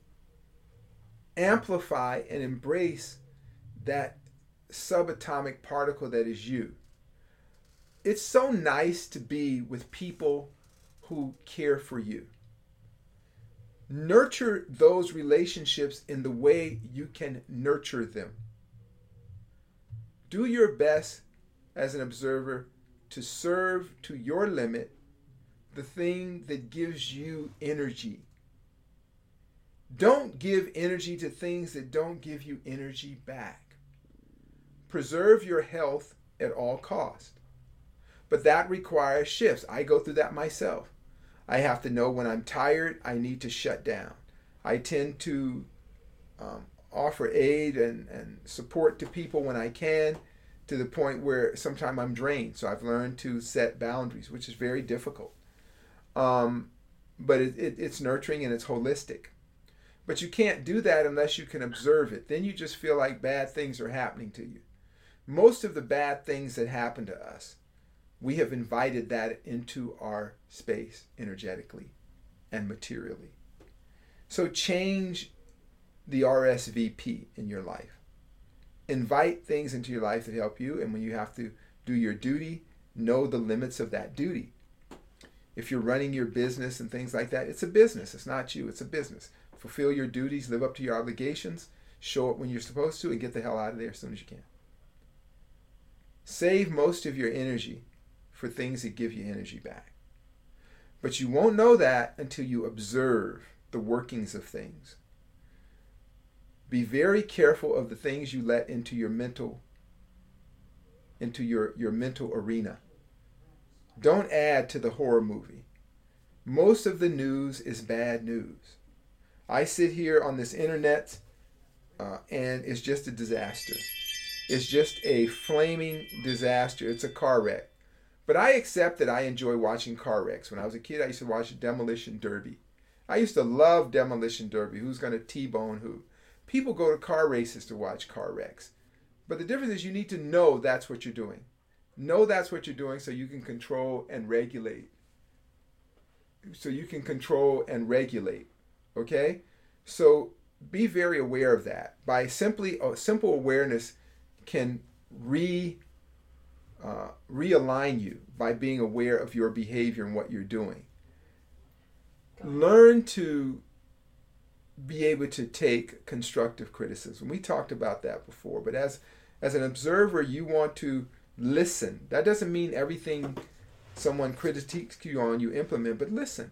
amplify and embrace that subatomic particle that is you. It's so nice to be with people who care for you. Nurture those relationships in the way you can nurture them. Do your best as an observer to serve to your limit the thing that gives you energy. Don't give energy to things that don't give you energy back. Preserve your health at all cost. But that requires shifts. I go through that myself. I have to know when I'm tired, I need to shut down. I tend to um, offer aid and, and support to people when I can to the point where sometimes I'm drained. So I've learned to set boundaries, which is very difficult. Um, but it, it, it's nurturing and it's holistic. But you can't do that unless you can observe it. Then you just feel like bad things are happening to you. Most of the bad things that happen to us we have invited that into our space energetically and materially. So change the RSVP in your life. Invite things into your life that help you, and when you have to do your duty, know the limits of that duty. If you're running your business and things like that, it's a business. It's not you, it's a business. Fulfill your duties, live up to your obligations, show up when you're supposed to, and get the hell out of there as soon as you can. Save most of your energy for things that give you energy back. But you won't know that until you observe the workings of things. Be very careful of the things you let into your mental into your, your mental arena. Don't add to the horror movie. Most of the news is bad news. I sit here on this internet uh, and it's just a disaster. It's just a flaming disaster. It's a car wreck. But I accept that I enjoy watching car wrecks. When I was a kid, I used to watch Demolition Derby. I used to love Demolition Derby. Who's going to T-bone who? People go to car races to watch car wrecks. But the difference is you need to know that's what you're doing. Know that's what you're doing so you can control and regulate so you can control and regulate. Okay? So be very aware of that. By simply a simple awareness can re uh, realign you by being aware of your behavior and what you're doing. Learn to be able to take constructive criticism. We talked about that before, but as as an observer, you want to listen. That doesn't mean everything someone critiques you on you implement, but listen.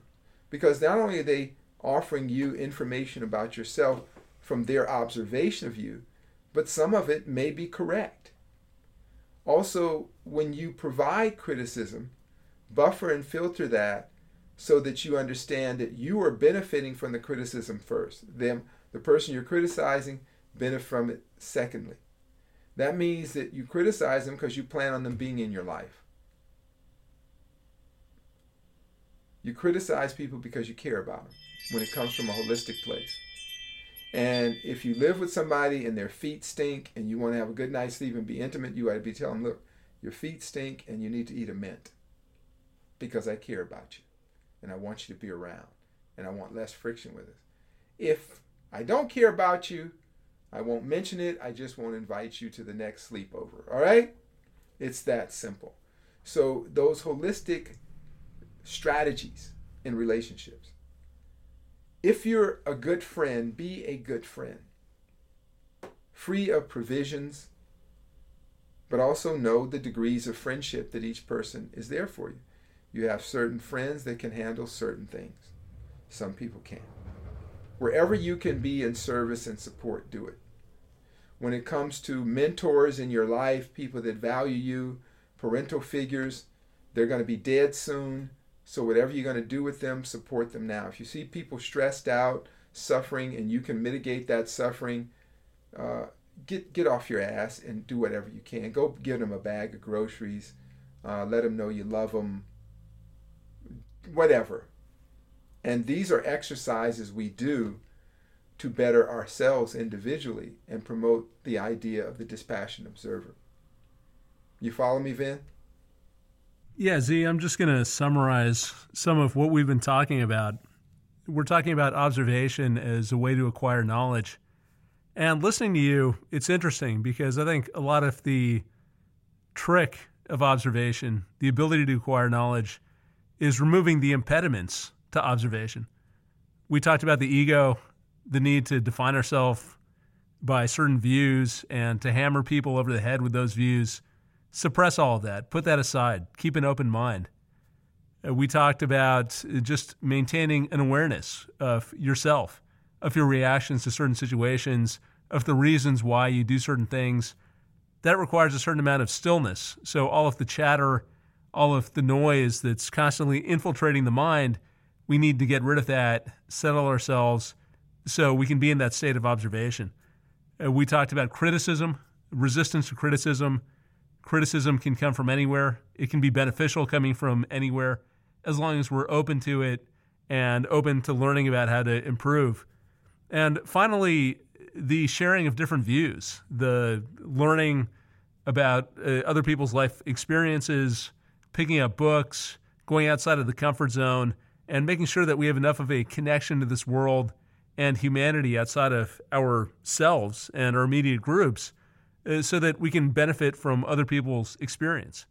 Because not only are they offering you information about yourself from their observation of you, but some of it may be correct. Also, when you provide criticism, buffer and filter that so that you understand that you are benefiting from the criticism first. Them, the person you're criticizing, benefit from it secondly. That means that you criticize them because you plan on them being in your life. You criticize people because you care about them when it comes from a holistic place. And if you live with somebody and their feet stink and you want to have a good night's sleep and be intimate, you ought to be telling them, look, your feet stink and you need to eat a mint because I care about you and I want you to be around and I want less friction with us. If I don't care about you, I won't mention it. I just won't invite you to the next sleepover. All right? It's that simple. So, those holistic strategies in relationships if you're a good friend, be a good friend. Free of provisions, but also know the degrees of friendship that each person is there for you. You have certain friends that can handle certain things, some people can't. Wherever you can be in service and support, do it. When it comes to mentors in your life, people that value you, parental figures, they're going to be dead soon so, whatever you're going to do with them, support them now. If you see people stressed out, suffering, and you can mitigate that suffering, uh, get get off your ass and do whatever you can. Go give them a bag of groceries. Uh, let them know you love them. Whatever. And these are exercises we do to better ourselves individually and promote the idea of the dispassionate observer. You follow me, Vin? Yeah, Zi, I'm just going to summarize some of what we've been talking about. We're talking about observation as a way to acquire knowledge. And listening to you, it's interesting because I think a lot of the trick of observation, the ability to acquire knowledge, is removing the impediments to observation. We talked about the ego, the need to define ourselves by certain views and to hammer people over the head with those views suppress all of that, put that aside, keep an open mind. Uh, we talked about just maintaining an awareness of yourself, of your reactions to certain situations, of the reasons why you do certain things. That requires a certain amount of stillness. So, all of the chatter, all of the noise that's constantly infiltrating the mind, we need to get rid of that, settle ourselves so we can be in that state of observation. Uh, we talked about criticism, resistance to criticism, Criticism can come from anywhere. It can be beneficial coming from anywhere as long as we're open to it and open to learning about how to improve. And finally, the sharing of different views, the learning about uh, other people's life experiences, picking up books, going outside of the comfort zone, and making sure that we have enough of a connection to this world and humanity outside of ourselves and our immediate groups uh, so that we can benefit from other people's experience.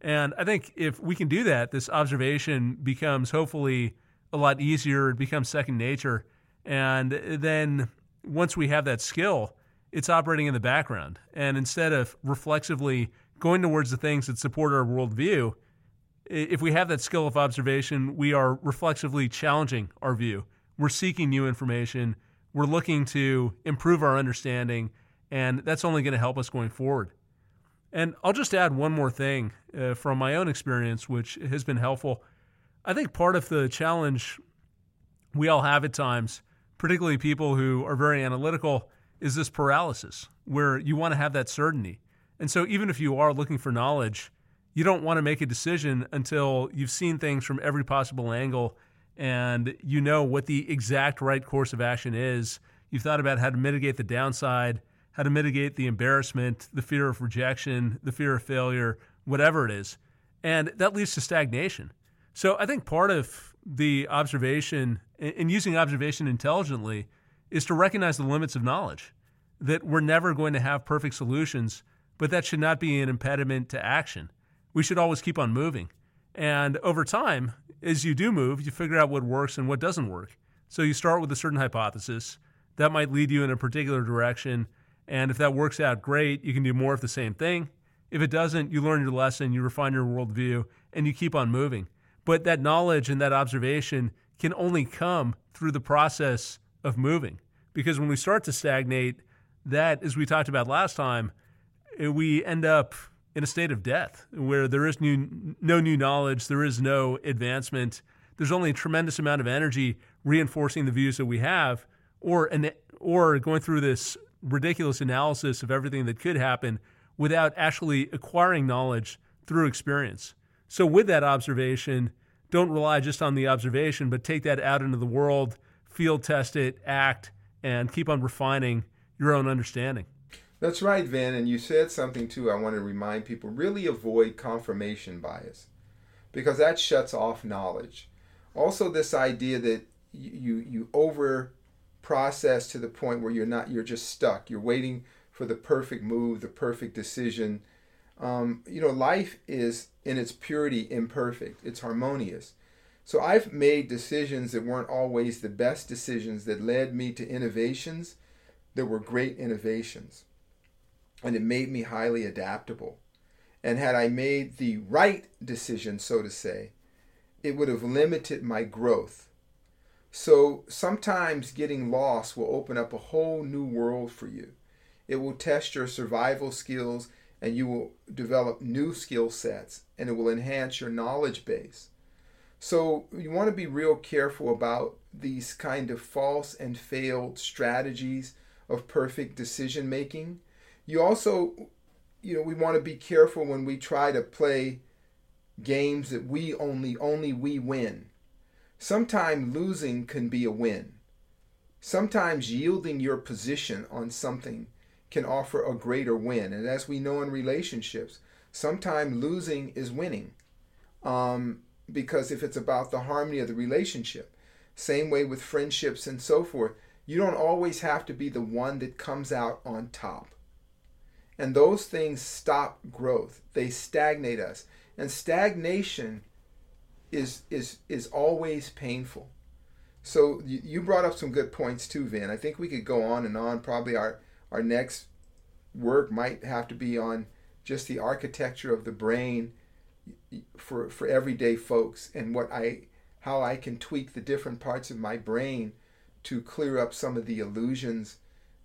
And I think if we can do that, this observation becomes hopefully a lot easier. It becomes second nature. And then once we have that skill, it's operating in the background. And instead of reflexively going towards the things that support our worldview, if we have that skill of observation, we are reflexively challenging our view. We're seeking new information. We're looking to improve our understanding and that's only going to help us going forward. And I'll just add one more thing uh, from my own experience, which has been helpful. I think part of the challenge we all have at times, particularly people who are very analytical, is this paralysis where you want to have that certainty. And so, even if you are looking for knowledge, you don't want to make a decision until you've seen things from every possible angle and you know what the exact right course of action is. You've thought about how to mitigate the downside how to mitigate the embarrassment, the fear of rejection, the fear of failure, whatever it is. And that leads to stagnation. So I think part of the observation and using observation intelligently is to recognize the limits of knowledge, that we're never going to have perfect solutions, but that should not be an impediment to action. We should always keep on moving. And over time, as you do move, you figure out what works and what doesn't work. So you start with a certain hypothesis that might lead you in a particular direction. And if that works out, great, you can do more of the same thing. If it doesn't, you learn your lesson, you refine your worldview, and you keep on moving. But that knowledge and that observation can only come through the process of moving. Because when we start to stagnate, that, as we talked about last time, eh, we end up in a state of death where there is new, no new knowledge, there is no advancement. There's only a tremendous amount of energy reinforcing the views that we have, or an, or going through this ridiculous analysis of everything that could happen without actually acquiring knowledge through experience. So, with that observation, don't rely just on the observation, but take that out into the world, field test it, act, and keep on refining your own understanding. That's right, Vin. And you said something too, I want to remind people really avoid confirmation bias because that shuts off knowledge. Also, this idea that you, you over process to the point where you're not, you're just stuck. You're waiting for the perfect move, the perfect decision. Um, you know, life is in its purity imperfect, it's harmonious. So I've made decisions that weren't always the best decisions that led me to innovations that were great innovations. And it made me highly adaptable. And had I made the right decision, so to say, it would have limited my growth. So sometimes getting lost will open up a whole new world for you. It will test your survival skills and you will develop new skill sets and it will enhance your knowledge base. So you want to be real careful about these kind of false and failed strategies of perfect decision making. You also you know we want to be careful when we try to play games that we only only we win. Sometimes losing can be a win. Sometimes yielding your position on something can offer a greater win. And as we know in relationships, sometimes losing is winning. Um, because if it's about the harmony of the relationship, same way with friendships and so forth, you don't always have to be the one that comes out on top. And those things stop growth. They stagnate us. And stagnation is is is always painful. So you, brought up some good points too, Vin. I think we could go on and on. Probably our our next work might have to be on just the architecture of the brain for for everyday folks and what I how I can tweak the different parts of my brain to clear up some of the illusions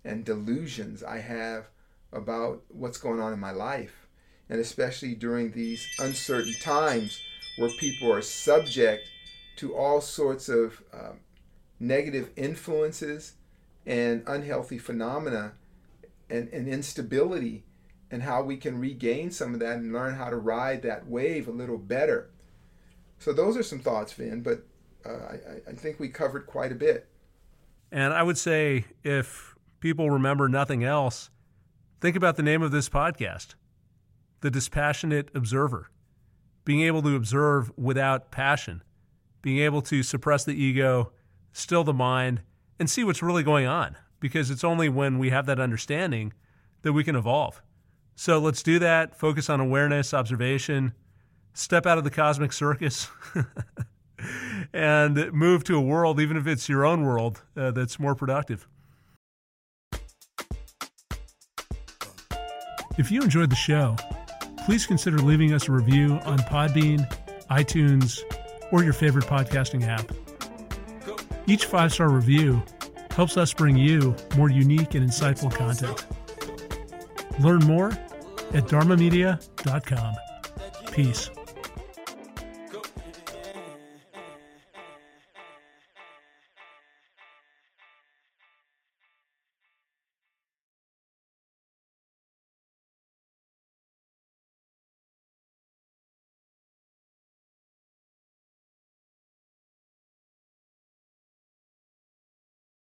and delusions I have about what's going on in my life. And especially during these uncertain times where people are subject to all sorts of um, negative influences and unhealthy phenomena and, and instability and how we can regain some of that and learn how to ride that wave a little better. So those are some thoughts, Vin, but uh, I, I think we covered quite a bit. And I would say if people remember nothing else, think about the name of this podcast The Dispassionate Observer. Being able to observe without passion, being able to suppress the ego, still the mind, and see what's really going on because it's only when we have that understanding that we can evolve. So let's do that. Focus on awareness, observation, step out of the cosmic circus, and move to a world, even if it's your own world, uh, that's more productive. If you enjoyed the show, please consider leaving us a review on Podbean, iTunes, or your favorite podcasting app. Each five star review helps us bring you more unique and insightful content. Learn more at dharmamedia.com. Peace.